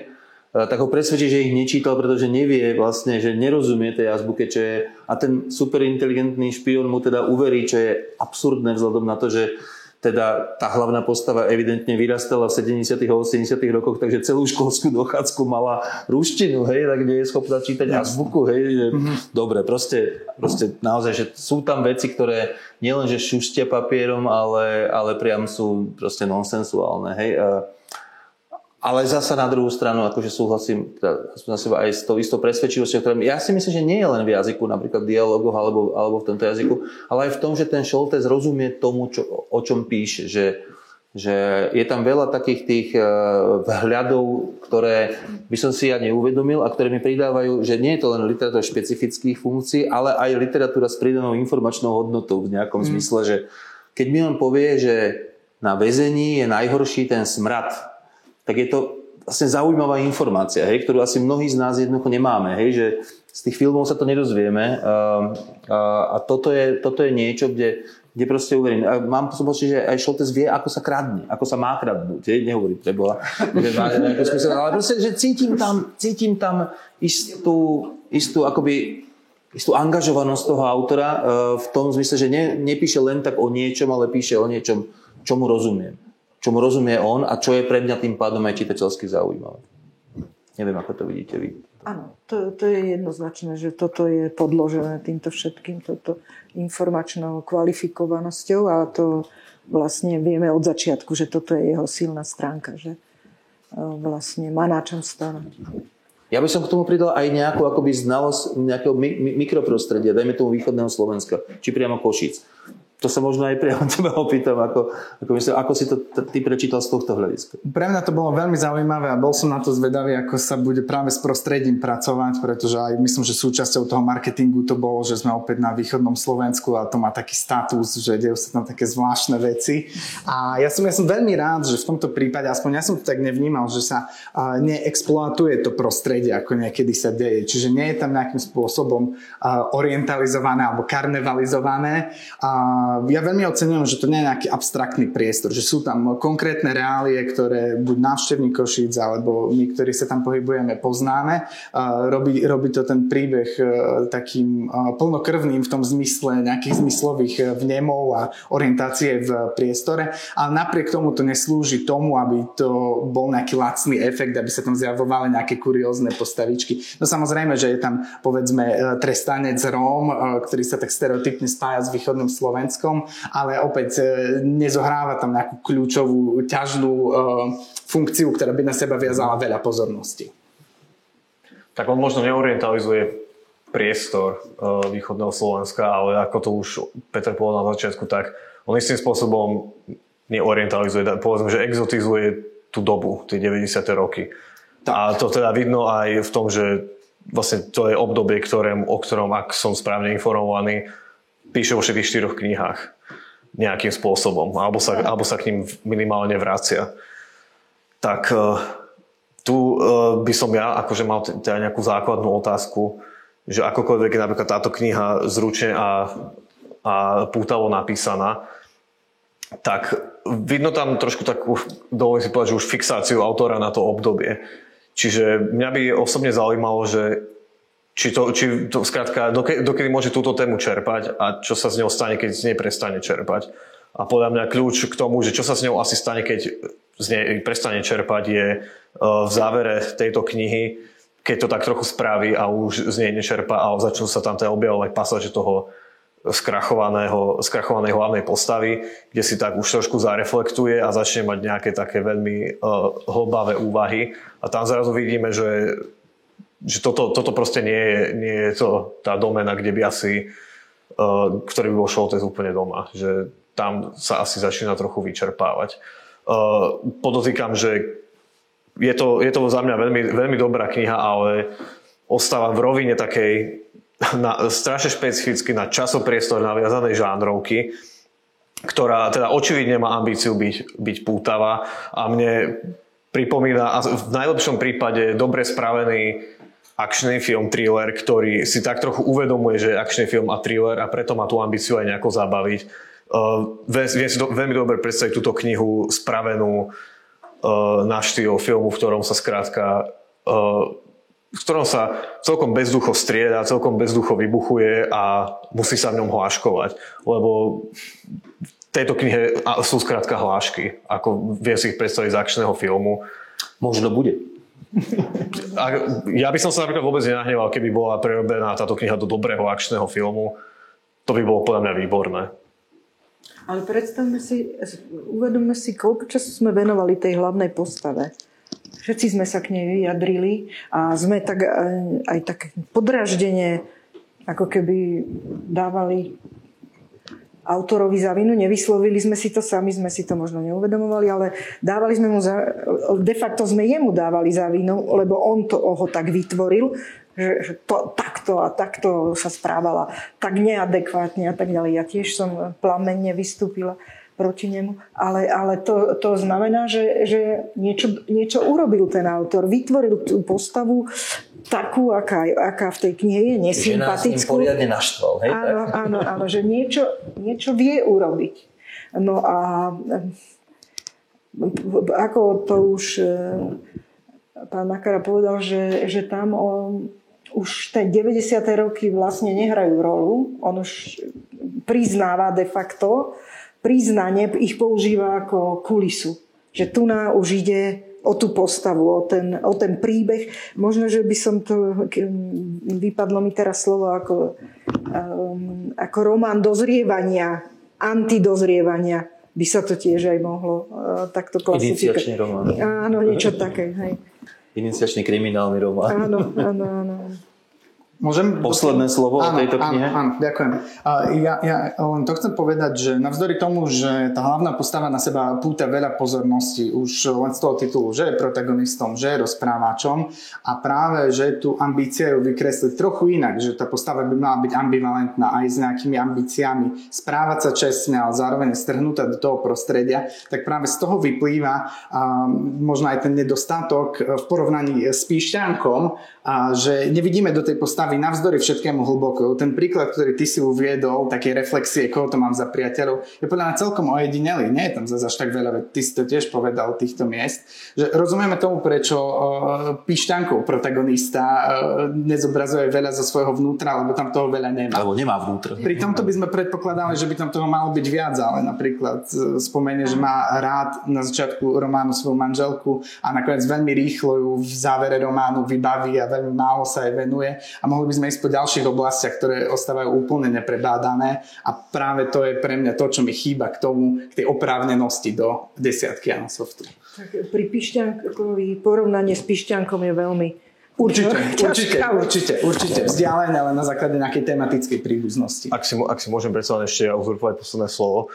tak ho presvedčí, že ich nečítal, pretože nevie vlastne, že nerozumie tej azbuke, čo je, a ten superinteligentný špion mu teda uverí, čo je absurdné vzhľadom na to, že teda tá hlavná postava evidentne vyrastala v 70. a 80. rokoch, takže celú školskú dochádzku mala ruštinu, hej, tak kde je schopná čítať azbuku, hej, že, mm-hmm. dobre, proste, proste naozaj, že sú tam veci, ktoré nielenže šuštia papierom, ale, ale priam sú proste nonsensuálne, hej. A, ale zasa na druhú stranu, akože súhlasím teda, seba aj s tou istou presvedčivosťou, ktorá ja si myslím, že nie je len v jazyku, napríklad dialogoch alebo, alebo v tomto jazyku, ale aj v tom, že ten Šoltes rozumie tomu, čo, o čom píše, že, že je tam veľa takých tých e, vhľadov, ktoré by som si ja neuvedomil a ktoré mi pridávajú, že nie je to len literatúra špecifických funkcií, ale aj literatúra s pridanou informačnou hodnotou v nejakom mm. zmysle, že keď mi on povie, že na väzení je najhorší ten smrad, tak je to vlastne zaujímavá informácia, hej, ktorú asi mnohí z nás jednoducho nemáme. Hej, že z tých filmov sa to nedozvieme a, a, a toto, je, toto je niečo, kde, kde proste uverím. A mám pocit, že aj Šoltes vie, ako sa kradne, ako sa má kradnúť. Hej, nehovorím treba, ale proste, že cítim tam, cítim tam istú, istú akoby istú angažovanosť toho autora e, v tom zmysle, že ne, nepíše len tak o niečom, ale píše o niečom, čomu rozumiem čomu rozumie on a čo je pre mňa tým pádom aj čitateľsky zaujímavé. Neviem, ako to vidíte vy. Áno, to, to je jednoznačné, že toto je podložené týmto všetkým, toto informačnou kvalifikovanosťou a to vlastne vieme od začiatku, že toto je jeho silná stránka, že e, vlastne má na čom stavať. Ja by som k tomu pridal aj nejakú akoby znalosť nejakého mikroprostredia, dajme tomu východného Slovenska, či priamo Košic to sa možno aj priamo teba opýtam, ako, ako, myslím, ako si to ty prečítal z tohto hľadiska. Pre mňa to bolo veľmi zaujímavé a bol som na to zvedavý, ako sa bude práve s prostredím pracovať, pretože aj myslím, že súčasťou toho marketingu to bolo, že sme opäť na východnom Slovensku a to má taký status, že dejú sa tam také zvláštne veci. A ja som, ja som veľmi rád, že v tomto prípade, aspoň ja som to tak nevnímal, že sa neexploatuje to prostredie, ako niekedy sa deje. Čiže nie je tam nejakým spôsobom orientalizované alebo karnevalizované. A ja veľmi ocenujem, že to nie je nejaký abstraktný priestor, že sú tam konkrétne reálie, ktoré buď návštevník Košíc, alebo my, ktorí sa tam pohybujeme, poznáme. Robí, robí to ten príbeh e, takým e, plnokrvným v tom zmysle nejakých zmyslových e, vnemov a orientácie v priestore, ale napriek tomu to neslúži tomu, aby to bol nejaký lacný efekt, aby sa tam zjavovali nejaké kuriózne postavičky. No samozrejme, že je tam povedzme trestanec Róm, ktorý sa tak stereotypne spája s východným Slovenskom, Slovenskom, ale opäť e, nezohráva tam nejakú kľúčovú, ťažnú e, funkciu, ktorá by na seba viazala veľa pozornosti. Tak on možno neorientalizuje priestor uh, východného Slovenska, ale ako to už Peter povedal na začiatku, tak on istým spôsobom neorientalizuje, povedzme, že exotizuje tú dobu, tie 90. roky. Tak. A to teda vidno aj v tom, že vlastne to je obdobie, ktorém, o ktorom, ak som správne informovaný, píše vo všetkých štyroch knihách nejakým spôsobom, alebo sa, alebo sa k ním minimálne vracia. Tak uh, tu uh, by som ja akože mal teda nejakú základnú otázku, že akokoľvek je napríklad táto kniha zručne a, a pútavo napísaná, tak vidno tam trošku takú, dovolím si povedať, že už fixáciu autora na to obdobie. Čiže mňa by osobne zaujímalo, že či to, či to skrátka, dokedy, dokedy môže túto tému čerpať a čo sa z ňou stane, keď z nej prestane čerpať. A podľa mňa kľúč k tomu, že čo sa s ňou asi stane, keď z nej prestane čerpať, je e, v závere tejto knihy, keď to tak trochu spraví a už z nej nečerpa a začnú sa tam teda objavovať pasáže toho skrachovaného, skrachovanej hlavnej postavy, kde si tak už trošku zareflektuje a začne mať nejaké také veľmi uh, hlbavé úvahy. A tam zrazu vidíme, že že toto, toto proste nie je, nie je to tá domena, kde by asi, uh, ktorý by bol Šoltes úplne doma. Že tam sa asi začína trochu vyčerpávať. Uh, podotýkam, že je to, je to za mňa veľmi, veľmi dobrá kniha, ale ostáva v rovine takej na, strašne špecificky na časopriestor naviazanej žánrovky, ktorá teda očividne má ambíciu byť, byť pútavá a mne pripomína v najlepšom prípade dobre spravený akčný film, thriller, ktorý si tak trochu uvedomuje, že je akčný film a thriller a preto má tú ambíciu aj nejako zabaviť. Uh, viem si do, veľmi dobre predstaviť túto knihu spravenú uh, na štýl filmu, v ktorom sa skrátka uh, v ktorom sa celkom bezducho strieda, celkom bezducho vybuchuje a musí sa v ňom hláškovať. Lebo v tejto knihe sú skrátka hlášky, ako viem si ich predstaviť z akčného filmu. Možno bude. A ja by som sa napríklad vôbec nenahneval, keby bola prerobená táto kniha do dobrého akčného filmu. To by bolo podľa mňa výborné. Ale predstavme si, uvedomme si, koľko času sme venovali tej hlavnej postave. Všetci sme sa k nej vyjadrili a sme tak aj, aj tak podraždene ako keby dávali autorovi za vinu, nevyslovili sme si to sami, sme si to možno neuvedomovali, ale dávali sme mu za, de facto sme jemu dávali za vinu, lebo on to ho tak vytvoril, že, to, takto a takto sa správala, tak neadekvátne a tak ďalej. Ja tiež som plamenne vystúpila proti nemu, ale, ale to, to znamená, že, že niečo, niečo urobil ten autor, vytvoril tú postavu takú, aká, aká v tej knihe je, nesympatickú. Že nás naštval, hej? Áno, áno, áno, že niečo, niečo vie urobiť. No a ako to už e, pán Makara povedal, že, že tam on, už tie 90. roky vlastne nehrajú rolu. On už priznáva de facto, priznanie ich používa ako kulisu. Že tu na už ide o tú postavu, o ten, o ten príbeh. Možno, že by som to, vypadlo mi teraz slovo ako, um, ako román dozrievania, antidozrievania, by sa to tiež aj mohlo uh, takto klasifikovať. Iniciačný román. Áno, niečo také, hej. Iniciačný kriminálny román. Áno, áno, áno. Môžem? Posledné slovo áno, o tejto knihe? Áno, áno ďakujem. Ja, ja len to chcem povedať, že navzdory tomu, že tá hlavná postava na seba púta veľa pozornosti, už len z toho titulu, že je protagonistom, že je rozprávačom a práve, že tu ambície ju vykresliť trochu inak, že tá postava by mala byť ambivalentná aj s nejakými ambíciami, správať sa čestne, ale zároveň strhnutá do toho prostredia, tak práve z toho vyplýva možno aj ten nedostatok v porovnaní s píšťankom, a že nevidíme do tej postavy navzdory všetkému hlboko. Ten príklad, ktorý ty si uviedol, také reflexie, koho to mám za priateľov, je podľa mňa celkom ojedinelý. Nie je tam zase až tak veľa, ty si to tiež povedal týchto miest. Že rozumieme tomu, prečo uh, Pišťankov protagonista uh, nezobrazuje veľa zo svojho vnútra, lebo tam toho veľa nemá. Alebo nemá vnútra. Pri tomto by sme predpokladali, že by tam toho malo byť viac, ale napríklad spomenie, že má rád na začiatku románu svoju manželku a nakoniec veľmi rýchlo ju v závere románu vybaví a veľmi málo sa jej venuje a mohli by sme ísť po ďalších oblastiach, ktoré ostávajú úplne neprebádané a práve to je pre mňa to, čo mi chýba k tomu, k tej oprávnenosti do desiatky Anasoftu. Tak pri Pišťankovi, porovnanie s Pišťankom je veľmi Určite, určite, určite, určite vzdialené, ale na základe nejakej tematickej príbuznosti. Ak si, ak si môžem predstaviť ešte uzurpovať posledné slovo,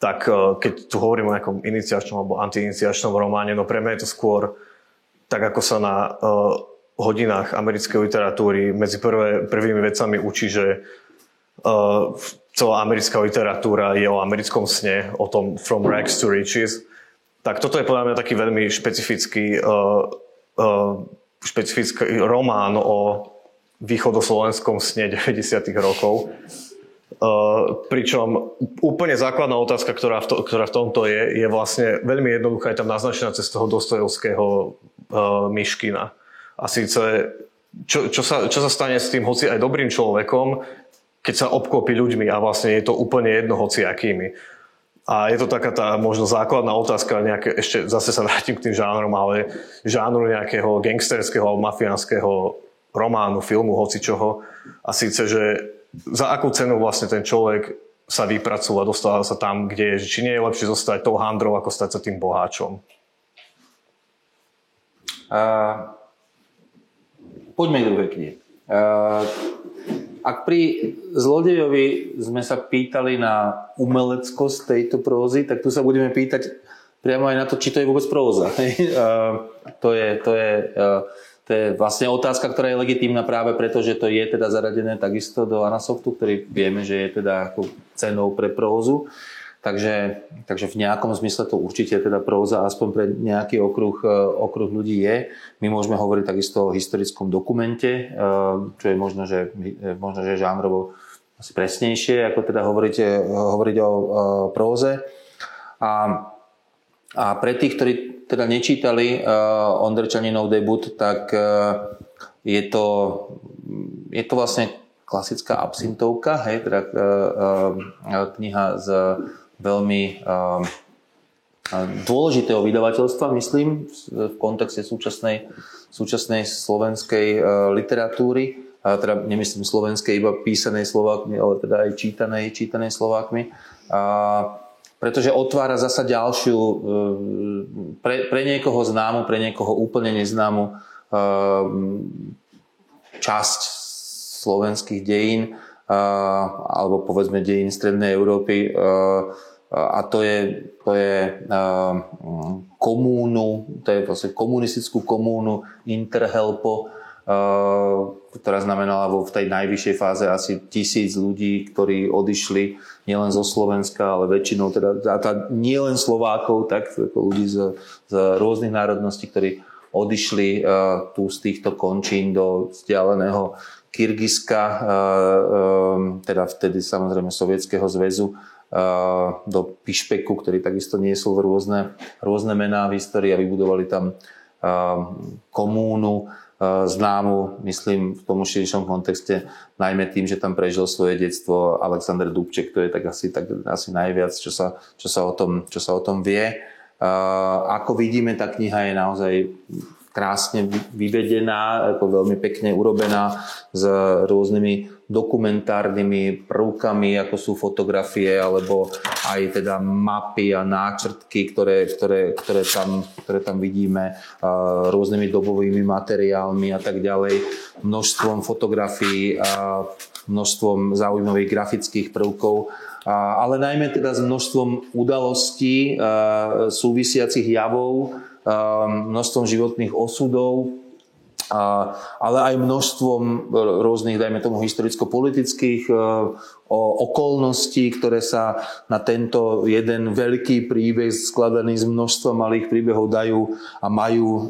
tak eh, keď tu hovorím o nejakom iniciačnom alebo antiiniciačnom románe, no pre mňa je to skôr tak, ako sa na uh, hodinách americkej literatúry medzi prvé, prvými vecami učí, že uh, celá americká literatúra je o americkom sne, o tom From Rags to Riches. Tak toto je podľa mňa taký veľmi špecifický, uh, uh, špecifický román o východoslovenskom sne 90. rokov. Uh, pričom úplne základná otázka, ktorá v, to, ktorá v tomto je, je vlastne veľmi jednoduchá, je tam naznačená cez toho Dostojevského uh, Myškina. A síce, čo, čo, sa, čo sa stane s tým hoci aj dobrým človekom, keď sa obklopí ľuďmi a vlastne je to úplne jedno hoci akými. A je to taká tá možno základná otázka, nejaké, ešte zase sa vrátim k tým žánrom, ale žánru nejakého gangsterského alebo mafiánskeho románu, filmu, hoci čoho. A síce, že za akú cenu vlastne ten človek sa vypracúva, dostáva sa tam, kde je. Či nie je lepšie zostať tou handrou, ako stať sa tým boháčom? Poďme k druhej knihe. Ak pri zlodejovi sme sa pýtali na umeleckosť tejto prózy, tak tu sa budeme pýtať priamo aj na to, či to je vôbec próza. to, je, to, je, to je vlastne otázka, ktorá je legitímna práve preto, že to je teda zaradené takisto do Anasoftu, ktorý vieme, že je teda ako cenou pre prózu. Takže, takže v nejakom zmysle to určite teda próza aspoň pre nejaký okruh, e, okruh ľudí je. My môžeme hovoriť takisto o historickom dokumente, e, čo je možno, že, e, možno, že žánrovo asi presnejšie, ako teda hovoriť, hovoriť o, próze. A, a pre tých, ktorí teda nečítali Ondrečaninov debut, tak je, to, je to vlastne klasická absintovka, hej, teda kniha z veľmi ehm, dôležitého vydavateľstva, myslím, v kontexte súčasnej, súčasnej slovenskej e, literatúry, a teda nemyslím slovenskej iba písanej Slovákmi, ale teda aj čítanej, čítanej Slovákmi. A pretože otvára zasa ďalšiu, e, pre, pre niekoho známu, pre niekoho úplne neznámu e, časť slovenských dejín, alebo povedzme dejín Strednej Európy, a to je, to je komúnu, to je vlastne komunistickú komúnu Interhelpo, ktorá znamenala vo v tej najvyššej fáze asi tisíc ľudí, ktorí odišli nielen zo Slovenska, ale väčšinou teda, a tá, nielen Slovákov, tak ako ľudí z, z rôznych národností, ktorí odišli tu z týchto končín do vzdialeného Kyrgyzska, uh, um, teda vtedy samozrejme Sovietskeho zväzu, do Pišpeku, ktorý takisto niesol rôzne, rôzne mená v histórii a vybudovali tam komúnu známu, myslím, v tom širšom kontexte, najmä tým, že tam prežil svoje detstvo Alexander Dubček, to je tak asi, tak asi najviac, čo sa, čo sa, o, tom, čo sa o tom vie. Ako vidíme, tá kniha je naozaj krásne vyvedená, ako veľmi pekne urobená s rôznymi dokumentárnymi prvkami, ako sú fotografie alebo, aj teda mapy a náčrtky, ktoré, ktoré, ktoré, tam, ktoré tam vidíme, rôznymi dobovými materiálmi a tak ďalej, množstvom fotografií a množstvom zaujímavých grafických prvkov, ale najmä teda s množstvom udalostí, súvisiacich javov, množstvom životných osudov, ale aj množstvom rôznych, dajme tomu, historicko-politických e, okolností, ktoré sa na tento jeden veľký príbeh skladaný z množstva malých príbehov dajú a majú e,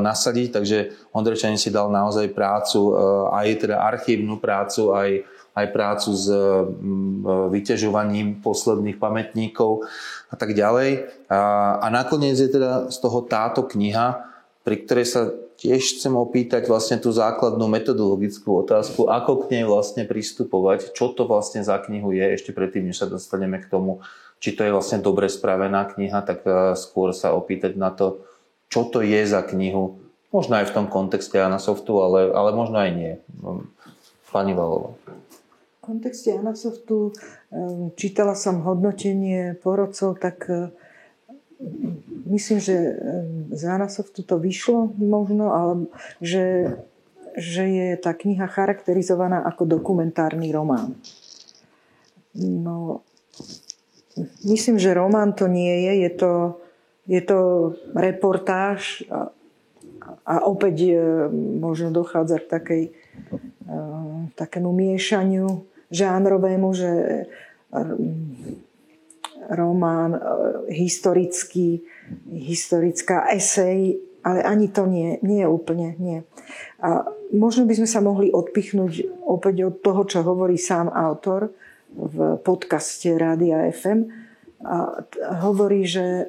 nasadiť. Takže Ondrečanin si dal naozaj prácu, e, aj teda archívnu prácu, aj, aj prácu s vyťažovaním posledných pamätníkov a tak ďalej. A, a nakoniec je teda z toho táto kniha, pri ktorej sa tiež chcem opýtať vlastne tú základnú metodologickú otázku, ako k nej vlastne pristupovať, čo to vlastne za knihu je, ešte predtým, než sa dostaneme k tomu, či to je vlastne dobre spravená kniha, tak e, skôr sa opýtať na to, čo to je za knihu, možno aj v tom kontexte Anasoftu, ale, ale možno aj nie. Pani Valova. Kontexte Anasoftu e, čítala som hodnotenie porodcov, tak e, myslím, že eh, z Anasoftu to vyšlo možno, ale že, že je tá kniha charakterizovaná ako dokumentárny román. No, myslím, že román to nie je, je to, je to reportáž a, a opäť eh, možno dochádza k takej, eh, takému miešaniu žánrovému, že román e, historický, historická esej, ale ani to nie, nie úplne, nie. A možno by sme sa mohli odpichnúť opäť od toho, čo hovorí sám autor v podcaste Rádia FM. A hovorí, že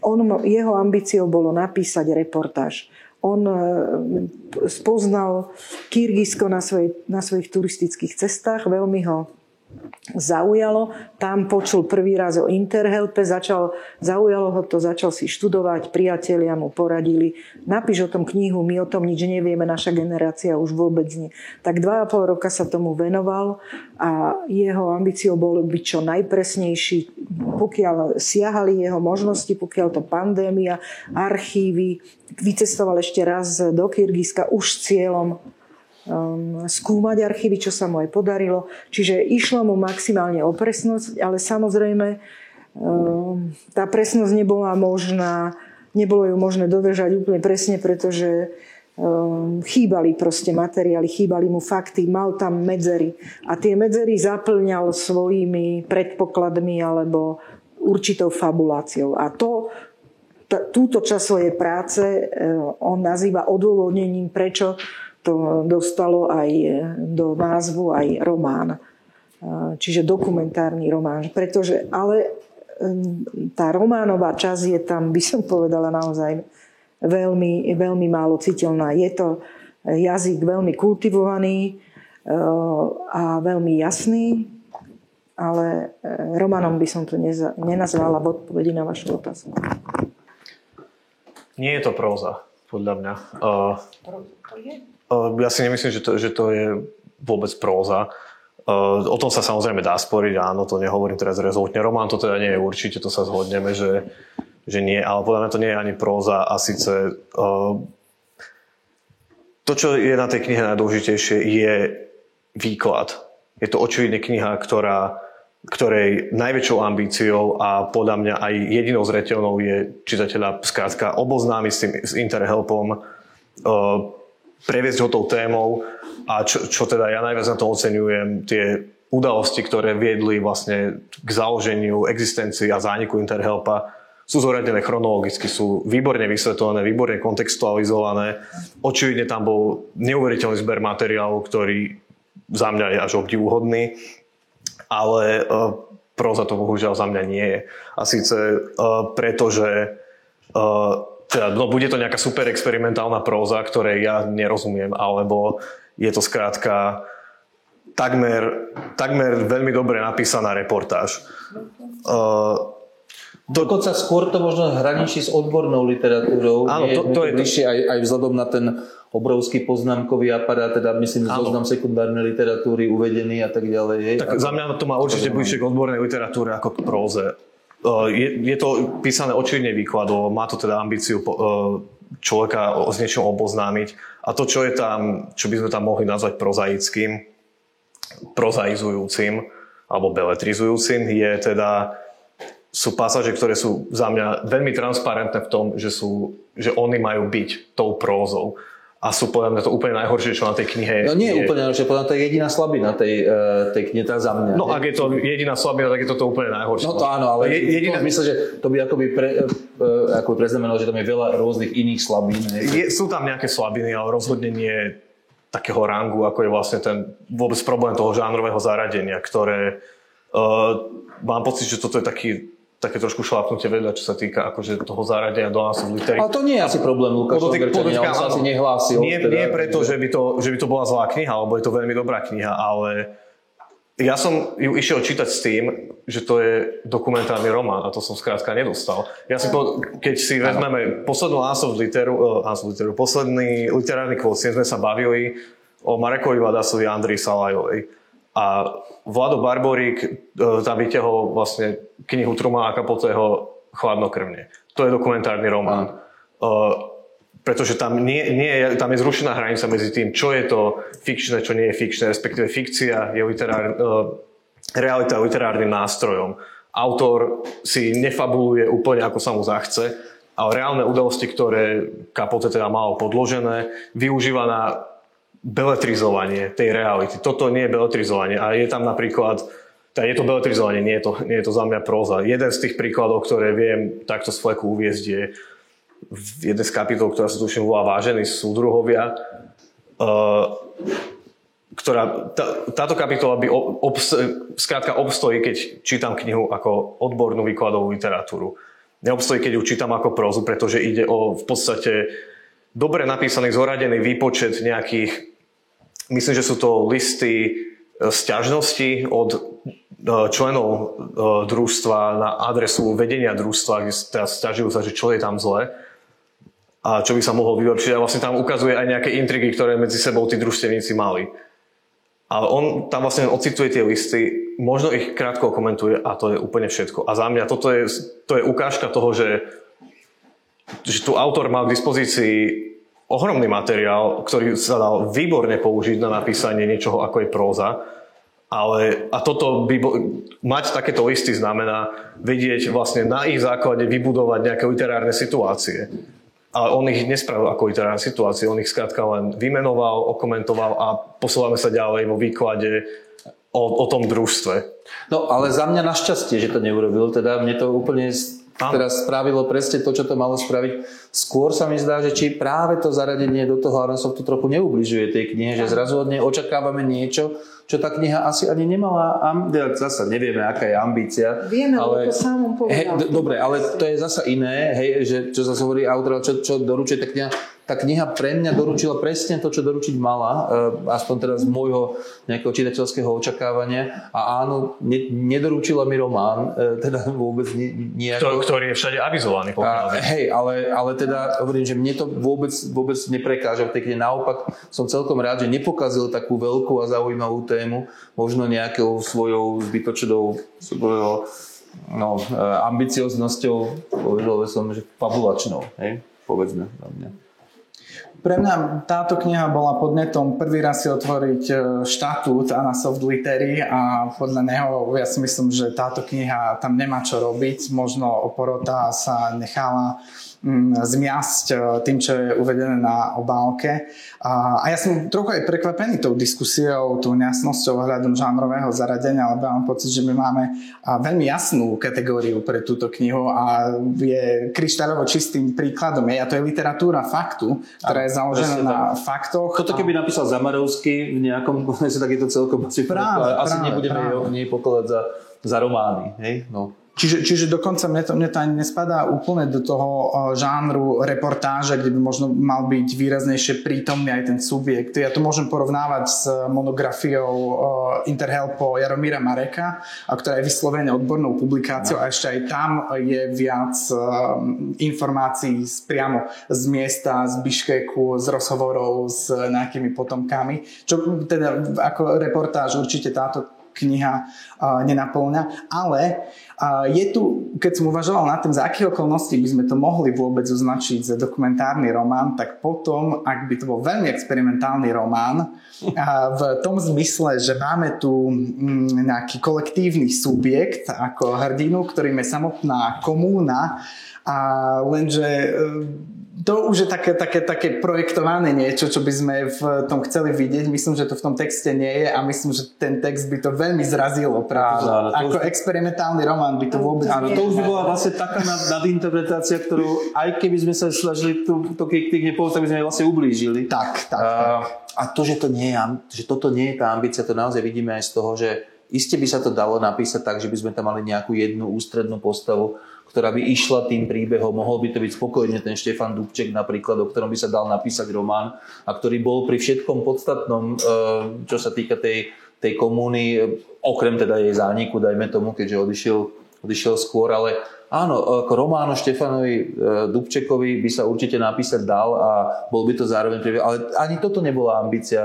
on, jeho ambíciou bolo napísať reportáž. On e, spoznal Kyrgyzsko na, svoj, na svojich turistických cestách, veľmi ho zaujalo. Tam počul prvý raz o Interhelpe, začal, zaujalo ho to, začal si študovať, priatelia mu poradili, napíš o tom knihu, my o tom nič nevieme, naša generácia už vôbec nie. Tak dva a pol roka sa tomu venoval a jeho ambíciou bolo byť čo najpresnejší, pokiaľ siahali jeho možnosti, pokiaľ to pandémia, archívy, vycestoval ešte raz do Kyrgyzska už cieľom um, skúmať archívy, čo sa mu aj podarilo. Čiže išlo mu maximálne o presnosť, ale samozrejme um, tá presnosť nebola možná, nebolo ju možné dodržať úplne presne, pretože um, chýbali proste materiály, chýbali mu fakty, mal tam medzery. A tie medzery zaplňal svojimi predpokladmi alebo určitou fabuláciou. A to, t- túto časť svojej práce on nazýva odôvodnením, prečo to dostalo aj do názvu aj román. Čiže dokumentárny román. Pretože, ale tá románová časť je tam, by som povedala naozaj veľmi, veľmi málo citeľná. Je to jazyk veľmi kultivovaný a veľmi jasný, ale románom by som to nenazvala v odpovedi na vašu otázku. Nie je to próza, podľa mňa. Uh, to je? Ja si nemyslím, že to, že to je vôbec próza. O tom sa samozrejme dá sporiť, áno, to nehovorím teraz rezolutne. Román to teda nie je určite, to sa zhodneme, že, že nie, ale podľa mňa to nie je ani próza a síce to, čo je na tej knihe najdôležitejšie, je výklad. Je to očividne kniha, ktorá, ktorej najväčšou ambíciou a podľa mňa aj jedinou zreteľnou je čitateľa skrátka oboznámiť s tým s Interhelpom, previesť ho tou témou a čo, čo teda ja najviac na to oceňujem, tie udalosti, ktoré viedli vlastne k založeniu, existencii a zániku Interhelpa, sú zoradené chronologicky, sú výborne vysvetlené, výborne kontextualizované. Očividne tam bol neuveriteľný zber materiálu, ktorý za mňa je až obdivuhodný, ale uh, proza to bohužiaľ za mňa nie je. A síce uh, preto, že uh, teda, no, bude to nejaká super experimentálna próza, ktorej ja nerozumiem, alebo je to skrátka takmer, takmer veľmi dobre napísaná reportáž. Uh, Dokonca skôr to možno hraničí s odbornou literatúrou. Áno, to- to je bližšie aj, aj vzhľadom na ten obrovský poznámkový aparát, teda myslím Áno. zoznam sekundárnej literatúry uvedený a tak ďalej. Hej. Tak za mňa to má určite bližšie k odbornej literatúre ako k próze. Je, je to písané očividne výkladovo, má to teda ambíciu človeka s niečím oboznámiť a to, čo je tam, čo by sme tam mohli nazvať prozaickým, prozaizujúcim alebo beletrizujúcim, je teda sú pasáže, ktoré sú za mňa veľmi transparentné v tom, že, sú, že oni majú byť tou prózou. A sú podľa mňa to úplne najhoršie, čo na tej knihe No nie je. úplne, že podľa mňa to je jediná slabina tej, eh, tej knihy, tá za mňa. No ak je to jediná slabina, tak je to to úplne najhoršie. No to áno, ale Je, je, jediná, v zmysle, že to by akoby pre, e, ako preznamenalo, že tam je veľa rôznych iných slabín. je, sú tam nejaké slabiny, ale rozhodne nie takého rangu, ako je vlastne ten vôbec problém toho žánrového zaradenia, ktoré uh, mám pocit, že toto je taký, také trošku šlápnutie vedľa, čo sa týka akože toho zaradenia do nás v litery. Ale to nie je asi problém Lukáš Podotýk- on sa asi nehlásil. Nie, teda, nie preto, že by, to, že by to bola zlá kniha, alebo je to veľmi dobrá kniha, ale ja som ju išiel čítať s tým, že to je dokumentárny román a to som skrátka nedostal. Ja si po, keď si vezmeme poslednú Ansov literu, uh, literu, posledný literárny kvôcien, sme sa bavili o Marekovi Vadasovi a Andrii Salajovej. A Vlado Barborík uh, tam vyťahol vlastne knihu Trumana Kapotého Chladnokrvne. To je dokumentárny román. Uh, pretože tam, nie, nie, tam je zrušená hranica medzi tým, čo je to fikčné, čo nie je fikčné, respektíve fikcia je literár, uh, realita je literárnym nástrojom. Autor si nefabuluje úplne, ako sa mu zachce, ale reálne udalosti, ktoré Kapote teda mal podložené, využíva na beletrizovanie tej reality. Toto nie je beletrizovanie a je tam napríklad teda je to beletrizovanie, nie je to, nie je to za mňa próza. Jeden z tých príkladov, ktoré viem takto z fleku uviezť, je v jeden z kapitol, ktorá sa tuším volá Vážení súdruhovia, uh, ktorá, tá, táto kapitola by obs, skrátka obstojí, keď čítam knihu ako odbornú výkladovú literatúru. Neobstojí, keď ju čítam ako prózu, pretože ide o v podstate dobre napísaný, zoradený výpočet nejakých, myslím, že sú to listy sťažností od e, členov e, družstva na adresu vedenia družstva, kde sťažujú sa, že čo je tam zle a čo by sa mohlo vylepšiť. A vlastne tam ukazuje aj nejaké intrigy, ktoré medzi sebou tí družstevníci mali. Ale on tam vlastne ocituje tie listy, možno ich krátko komentuje a to je úplne všetko. A za mňa toto je, to je ukážka toho, že, že tu autor mal k dispozícii ohromný materiál, ktorý sa dal výborne použiť na napísanie niečoho ako je próza. Ale, a toto by, bo- mať takéto listy znamená vedieť vlastne na ich základe vybudovať nejaké literárne situácie. Ale on ich nespravil ako literárne situácie, on ich skrátka len vymenoval, okomentoval a posúvame sa ďalej vo výklade o, o tom družstve. No ale za mňa našťastie, že to neurobil, teda mne to úplne. Teraz spravilo presne to, čo to malo spraviť. Skôr sa mi zdá, že či práve to zaradenie do toho Aronsoftu trochu neubližuje tej knihe, že zrazu od nej očakávame niečo, čo tá kniha asi ani nemala, am- teda zasa nevieme, aká je ambícia. Vieme, lebo to sám povedal. Hej, d- dobre, ale to je zasa iné, hej, že čo zase hovorí autor, čo, čo doručuje tá kniha. Tá kniha pre mňa doručila presne to, čo doručiť mala, eh, aspoň teraz z môjho nejakého čitateľského očakávania. A áno, ne, nedoručila mi román, eh, teda vôbec Ktorý, nejako. ktorý je všade avizovaný. A, hej, ale, ale teda hovorím, že mne to vôbec, vôbec neprekáža v tej knihe. Naopak som celkom rád, že nepokazil takú veľkú a zaujímavú tému, možno nejakou svojou zbytočnou svojou, no, e, ambicioznosťou, povedal som, že fabulačnou, hej, povedzme za mňa. Pre mňa táto kniha bola podnetom prvý raz si otvoriť e, štatút Anna Soft Litery a podľa neho ja si myslím, že táto kniha tam nemá čo robiť. Možno oporota sa nechala zmiasť e, tým, čo je uvedené na obálke. A, ja som trochu aj prekvapený tou diskusiou, tou nejasnosťou ohľadom žánrového zaradenia, lebo mám pocit, že my máme a, veľmi jasnú kategóriu pre túto knihu a je kryštáľovo čistým príkladom. Je, a to je literatúra faktu, ktorá je založená na faktoch. Toto keby napísal Zamarovský v nejakom konese, tak je to celkom asi Práve, Asi práve, nebudeme práve. nej pokladať za, za romány, hej? No. Čiže, čiže dokonca mne to, mne to ani nespadá úplne do toho žánru reportáže, kde by možno mal byť výraznejšie prítomný aj ten subjekt. Ja to môžem porovnávať s monografiou Interhelpo Jaromíra Mareka, ktorá je vyslovene odbornou publikáciou a ešte aj tam je viac informácií z, priamo z miesta, z Biškeku, z rozhovorov s nejakými potomkami. Čo teda ako reportáž určite táto kniha nenaplňa, ale je tu, keď som uvažoval nad tým, za akých okolností by sme to mohli vôbec označiť za dokumentárny román, tak potom, ak by to bol veľmi experimentálny román, v tom zmysle, že máme tu mm, nejaký kolektívny subjekt ako hrdinu, ktorým je samotná komúna, a lenže to už je také, také, také projektované niečo, čo by sme v tom chceli vidieť. Myslím, že to v tom texte nie je a myslím, že ten text by to veľmi zrazilo, pretože áno, ako už... experimentálny román by to vôbec... Áno, to už by bola vlastne taká nad, nadinterpretácia, ktorú aj keby sme sa snažili tú, to knihe povedať, tak by sme vlastne ublížili. Tak, tak. A, a to, že, to nie je, že toto nie je tá ambícia, to naozaj vidíme aj z toho, že iste by sa to dalo napísať tak, že by sme tam mali nejakú jednu ústrednú postavu, ktorá by išla tým príbehom. Mohol by to byť spokojne ten Štefan Dubček napríklad, o ktorom by sa dal napísať román a ktorý bol pri všetkom podstatnom, e, čo sa týka tej, tej komúny, okrem teda jej zániku, dajme tomu, keďže odišiel, odišiel skôr, ale áno, ako román o Štefanovi e, Dubčekovi by sa určite napísať dal a bol by to zároveň príbeh, ale ani toto nebola ambícia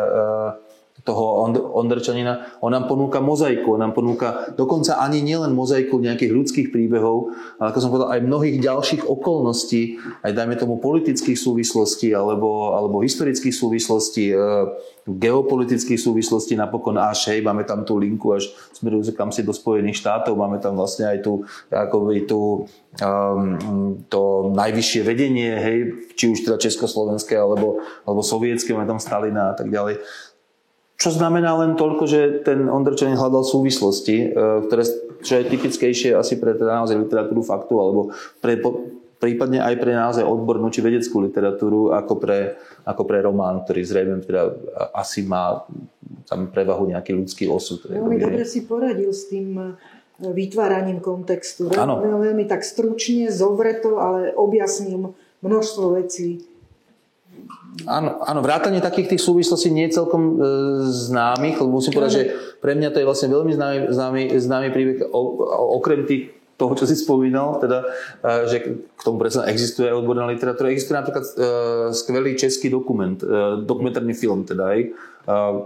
toho Ondrčanina, on nám ponúka mozaiku, on nám ponúka dokonca ani nielen mozaiku nejakých ľudských príbehov, ale ako som povedal, aj mnohých ďalších okolností, aj dajme tomu politických súvislostí alebo, alebo historických súvislostí, e, geopolitických súvislostí. Napokon až, hej, máme tam tú linku až smerujúce kam si do Spojených štátov, máme tam vlastne aj tú, akoby tú um, to najvyššie vedenie, hej, či už teda československé alebo, alebo sovietské, máme tam Stalina a tak ďalej. Čo znamená len toľko, že ten Ondrčanin hľadal súvislosti, e, ktoré, čo je typickejšie asi pre teda naozaj literatúru faktu, alebo pre, prípadne aj pre naozaj odbornú či vedeckú literatúru, ako pre, ako pre román, ktorý zrejme teda asi má tam prevahu nejaký ľudský osud. Veľmi dobre si poradil s tým e, vytváraním kontextu. Veľmi, veľmi tak stručne, zovreto, ale objasnil množstvo vecí Áno, áno, vrátanie takých tých súvislostí nie je celkom e, známych, lebo musím povedať, že pre mňa to je vlastne veľmi známy, známy, známy príbeh, o, o, okrem tých toho, čo si spomínal, teda, e, že k tomu predsa existuje aj odborná literatúra. Existuje napríklad e, skvelý český dokument, e, dokumentárny film, teda, hej,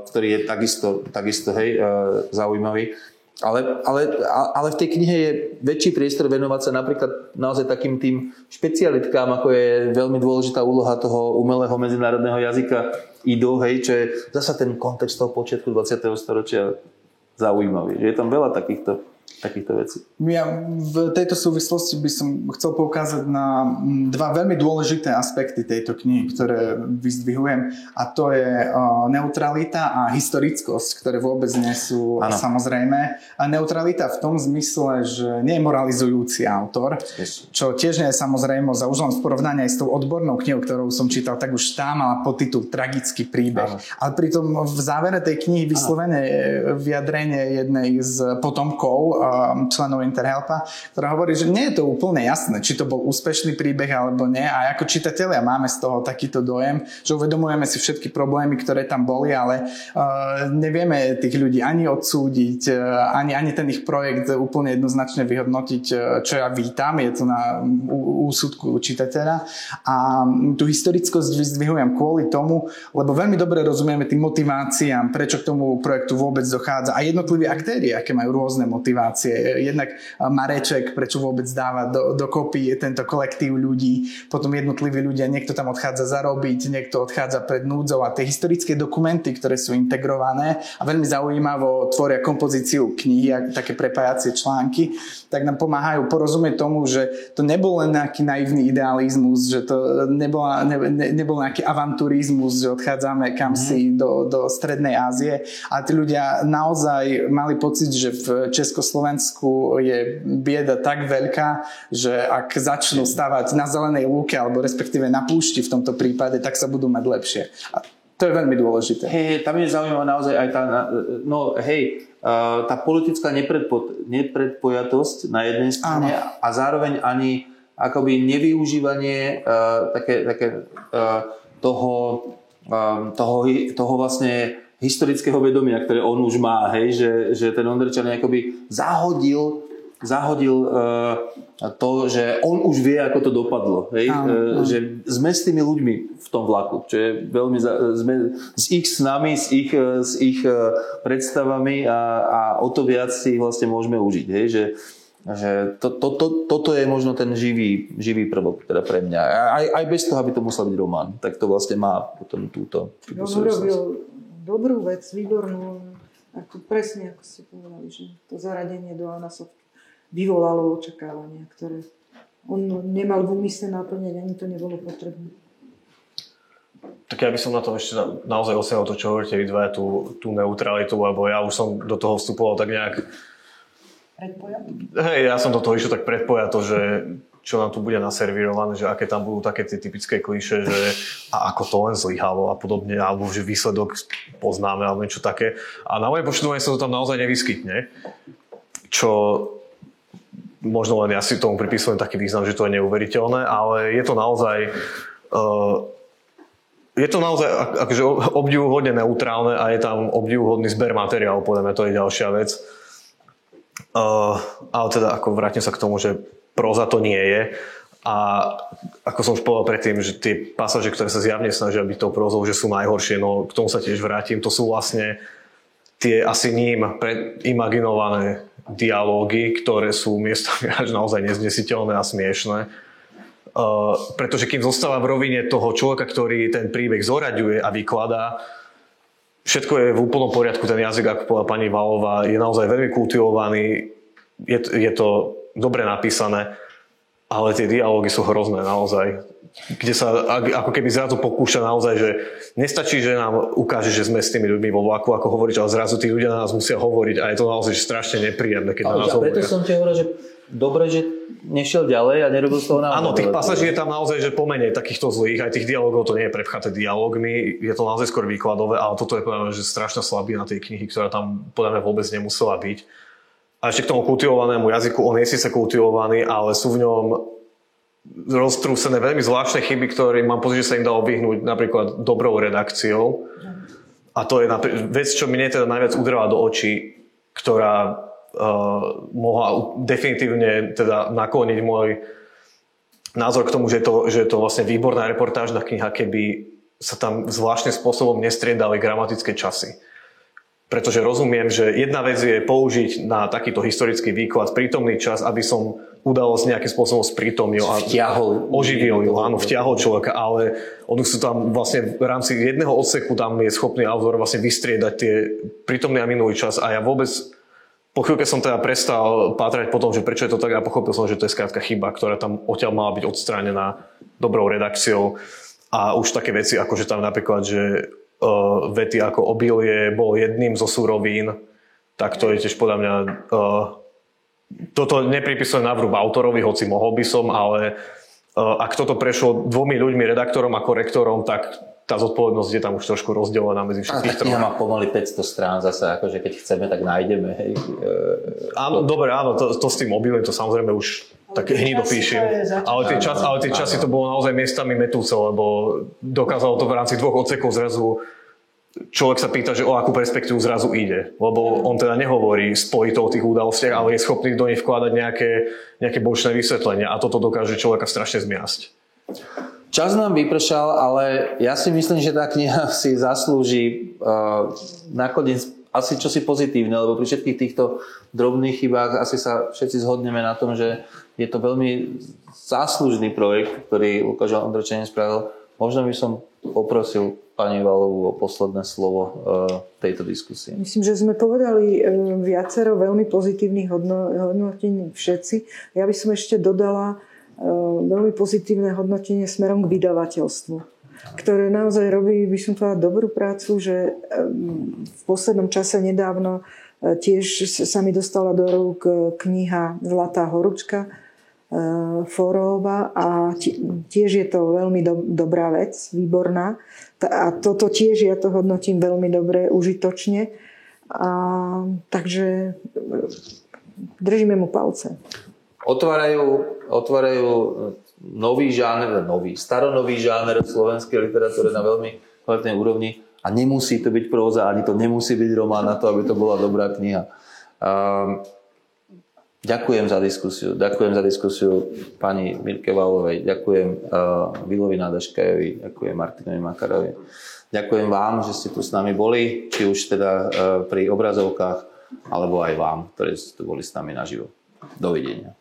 ktorý je takisto, takisto hej, zaujímavý. Ale, ale, ale v tej knihe je väčší priestor venovať sa napríklad naozaj takým tým špecialitkám, ako je veľmi dôležitá úloha toho umelého medzinárodného jazyka IDO, hej, čo je zasa ten kontext toho počiatku 20. storočia zaujímavý. Že je tam veľa takýchto takýchto vecí. Ja v tejto súvislosti by som chcel poukázať na mm, dva veľmi dôležité aspekty tejto knihy, ktoré vyzdvihujem a to je neutralita a historickosť, ktoré vôbec nie sú ano. samozrejme. A neutralita v tom zmysle, že nie je moralizujúci autor, čo tiež nie je samozrejme za už len v porovnaní aj s tou odbornou knihou, ktorú som čítal, tak už tá mala podtitul Tragický príbeh. Ano. Ale pritom v závere tej knihy vyslovene vyjadrenie jednej z potomkov Um, členov Interhelpa, ktorá hovorí, že nie je to úplne jasné, či to bol úspešný príbeh alebo nie. A ako čitatelia máme z toho takýto dojem, že uvedomujeme si všetky problémy, ktoré tam boli, ale uh, nevieme tých ľudí ani odsúdiť, uh, ani, ani ten ich projekt úplne jednoznačne vyhodnotiť, uh, čo ja vítam, je to na úsudku čitateľa. A tú historickosť vyzdvihujem kvôli tomu, lebo veľmi dobre rozumieme tým motiváciám, prečo k tomu projektu vôbec dochádza a jednotliví aktéri, aké majú rôzne motivácie motivácie. Jednak Mareček, prečo vôbec dáva do, dokopy tento kolektív ľudí, potom jednotliví ľudia, niekto tam odchádza zarobiť, niekto odchádza pred núdzou a tie historické dokumenty, ktoré sú integrované a veľmi zaujímavo tvoria kompozíciu knihy a také prepájacie články, tak nám pomáhajú porozumieť tomu, že to nebol len nejaký naivný idealizmus, že to nebola, ne, ne, nebol nejaký avanturizmus, že odchádzame kam si mm. do, do Strednej Ázie a tí ľudia naozaj mali pocit, že v Československu Slovensku je bieda tak veľká, že ak začnú stavať na zelenej lúke alebo respektíve na púšti v tomto prípade, tak sa budú mať lepšie. A To je veľmi dôležité. Hej, hej, tam je zaujímavá naozaj aj tá, no hej, tá politická nepredpo, nepredpojatosť na jednej strane Áno. a zároveň ani akoby nevyužívanie uh, také, také uh, toho, um, toho, toho vlastne historického vedomia, ktoré on už má, hej, že, že ten Ondrečan akoby zahodil zahodil uh, to, že on už vie, ako to dopadlo. Hej? Áno, uh, áno. Že sme s tými ľuďmi v tom vlaku, čo je veľmi... Za, sme s ich snami, s ich, s ich predstavami a, a o to viac si ich vlastne môžeme užiť. Hej? Že, že to, to, to, toto je možno ten živý, živý prvok teda pre mňa. Aj, aj bez toho, aby to musel byť román. Tak to vlastne má potom túto, túto On urobil dobrú vec, výbornú, ako presne ako ste povedali, že to zaradenie do Anasov vyvolalo očakávania, ktoré on nemal v úmysle naplňať, ani to nebolo potrebné. Tak ja by som na to ešte na, naozaj osenil to, čo hovoríte vy dva, tú, tú neutralitu, lebo ja už som do toho vstupoval tak nejak... Predpojato? Hej, ja som do toho išiel tak predpojato, že čo nám tu bude naservírované, že aké tam budú také tie typické kliše, že a ako to len zlyhalo a podobne, alebo že výsledok poznáme, alebo niečo také. A na moje počudovanie sa to tam naozaj nevyskytne. Čo možno len ja si tomu pripisujem taký význam, že to je neuveriteľné, ale je to naozaj uh, je to naozaj akože obdivuhodne neutrálne a je tam obdivuhodný zber materiálu, podľa mňa to je ďalšia vec. Uh, ale teda ako vrátim sa k tomu, že proza to nie je. A ako som už povedal predtým, že tie pasáže, ktoré sa zjavne snažia byť tou prozou, že sú najhoršie, no k tomu sa tiež vrátim, to sú vlastne tie asi ním imaginované dialógy, ktoré sú miestami až naozaj neznesiteľné a smiešné. Uh, pretože kým zostáva v rovine toho človeka, ktorý ten príbeh zoraďuje a vykladá, všetko je v úplnom poriadku, ten jazyk, ako povedala pani Valová, je naozaj veľmi kultivovaný, je, je to dobre napísané, ale tie dialógy sú hrozné naozaj kde sa ako keby zrazu pokúša naozaj, že nestačí, že nám ukáže, že sme s tými ľuďmi vo vlaku, ako hovoriť, ale zrazu tí ľudia na nás musia hovoriť a je to naozaj strašne nepríjemné, keď ale na nás hovoria. Preto som ti hovoril, že dobre, že nešiel ďalej a nerobil z toho naozaj. Áno, tých pasaží je tam naozaj, že pomenej takýchto zlých, aj tých dialogov to nie je prepchaté dialogmi, je to naozaj skôr výkladové, ale toto je povedané, že strašná slabina tej knihy, ktorá tam podľa mňa vôbec nemusela byť. A ešte k tomu kultivovanému jazyku, on je síce kultivovaný, ale sú v ňom roztrúsené veľmi zvláštne chyby, ktoré mám pocit, že sa im dá obihnúť napríklad dobrou redakciou. A to je vec, čo mi teda najviac udrela do očí, ktorá uh, mohla definitívne teda nakloniť môj názor k tomu, že je to, že je to vlastne výborná reportážna kniha, keby sa tam zvláštnym spôsobom nestriedali gramatické časy. Pretože rozumiem, že jedna vec je použiť na takýto historický výklad prítomný čas, aby som udalosť nejakým spôsobom sprítomnil a vtiahol. oživil ju, áno, vtiahol človeka, ale on sú tam vlastne v rámci jedného odseku tam je schopný autor vlastne vystriedať tie prítomný a minulý čas a ja vôbec po chvíľke som teda prestal pátrať po tom, že prečo je to tak a pochopil som, že to je skrátka chyba, ktorá tam odtiaľ mala byť odstránená dobrou redakciou a už také veci, ako že tam napríklad, že uh, vety ako obilie bol jedným zo surovín, tak to je tiež podľa mňa... Uh, toto nepripisujem na vrúb autorovi, hoci mohol by som, ale uh, ak toto prešlo dvomi ľuďmi, redaktorom a korektorom, tak tá zodpovednosť je tam už trošku rozdelená medzi všetkých troch. má pomaly 500 strán zase, akože keď chceme, tak nájdeme. Hej. Áno, dobre, áno, to, to s tým mobilom, to samozrejme už tak hneď dopíšem. Ale tie, čas, ale tie časy to bolo naozaj miestami metúce, lebo dokázalo to v rámci dvoch odsekov zrazu človek sa pýta, že o akú perspektívu zrazu ide. Lebo on teda nehovorí spojito o tých udalostiach, ale je schopný do nich vkladať nejaké, nejaké bočné vysvetlenia a toto dokáže človeka strašne zmiasť. Čas nám vypršal, ale ja si myslím, že tá kniha si zaslúži uh, nakoniec asi čosi pozitívne, lebo pri všetkých týchto drobných chybách asi sa všetci zhodneme na tom, že je to veľmi záslužný projekt, ktorý Lukáš Ondrčenin spravil. Možno by som poprosil pani Valovú o posledné slovo e, tejto diskusie. Myslím, že sme povedali e, viacero veľmi pozitívnych hodnotení všetci. Ja by som ešte dodala e, veľmi pozitívne hodnotenie smerom k vydavateľstvu ktoré naozaj robí, by som povedala, dobrú prácu, že v poslednom čase nedávno tiež sa mi dostala do rúk kniha Zlatá horúčka Forova a tiež je to veľmi do, dobrá vec, výborná. A toto tiež ja to hodnotím veľmi dobre, užitočne. A, takže držíme mu palce. Otvárajú, otvárajú nový žáner, nový, staronový žáner v slovenskej literatúre na veľmi kvalitnej úrovni a nemusí to byť próza, ani to nemusí byť román na to, aby to bola dobrá kniha. Um, Ďakujem za diskusiu. Ďakujem za diskusiu pani Mirke Valovej. Ďakujem uh, Vilovi Nádaškajovi. Ďakujem Martinovi Makarovi. Ďakujem vám, že ste tu s nami boli, či už teda uh, pri obrazovkách, alebo aj vám, ktorí ste tu boli s nami naživo. Dovidenia.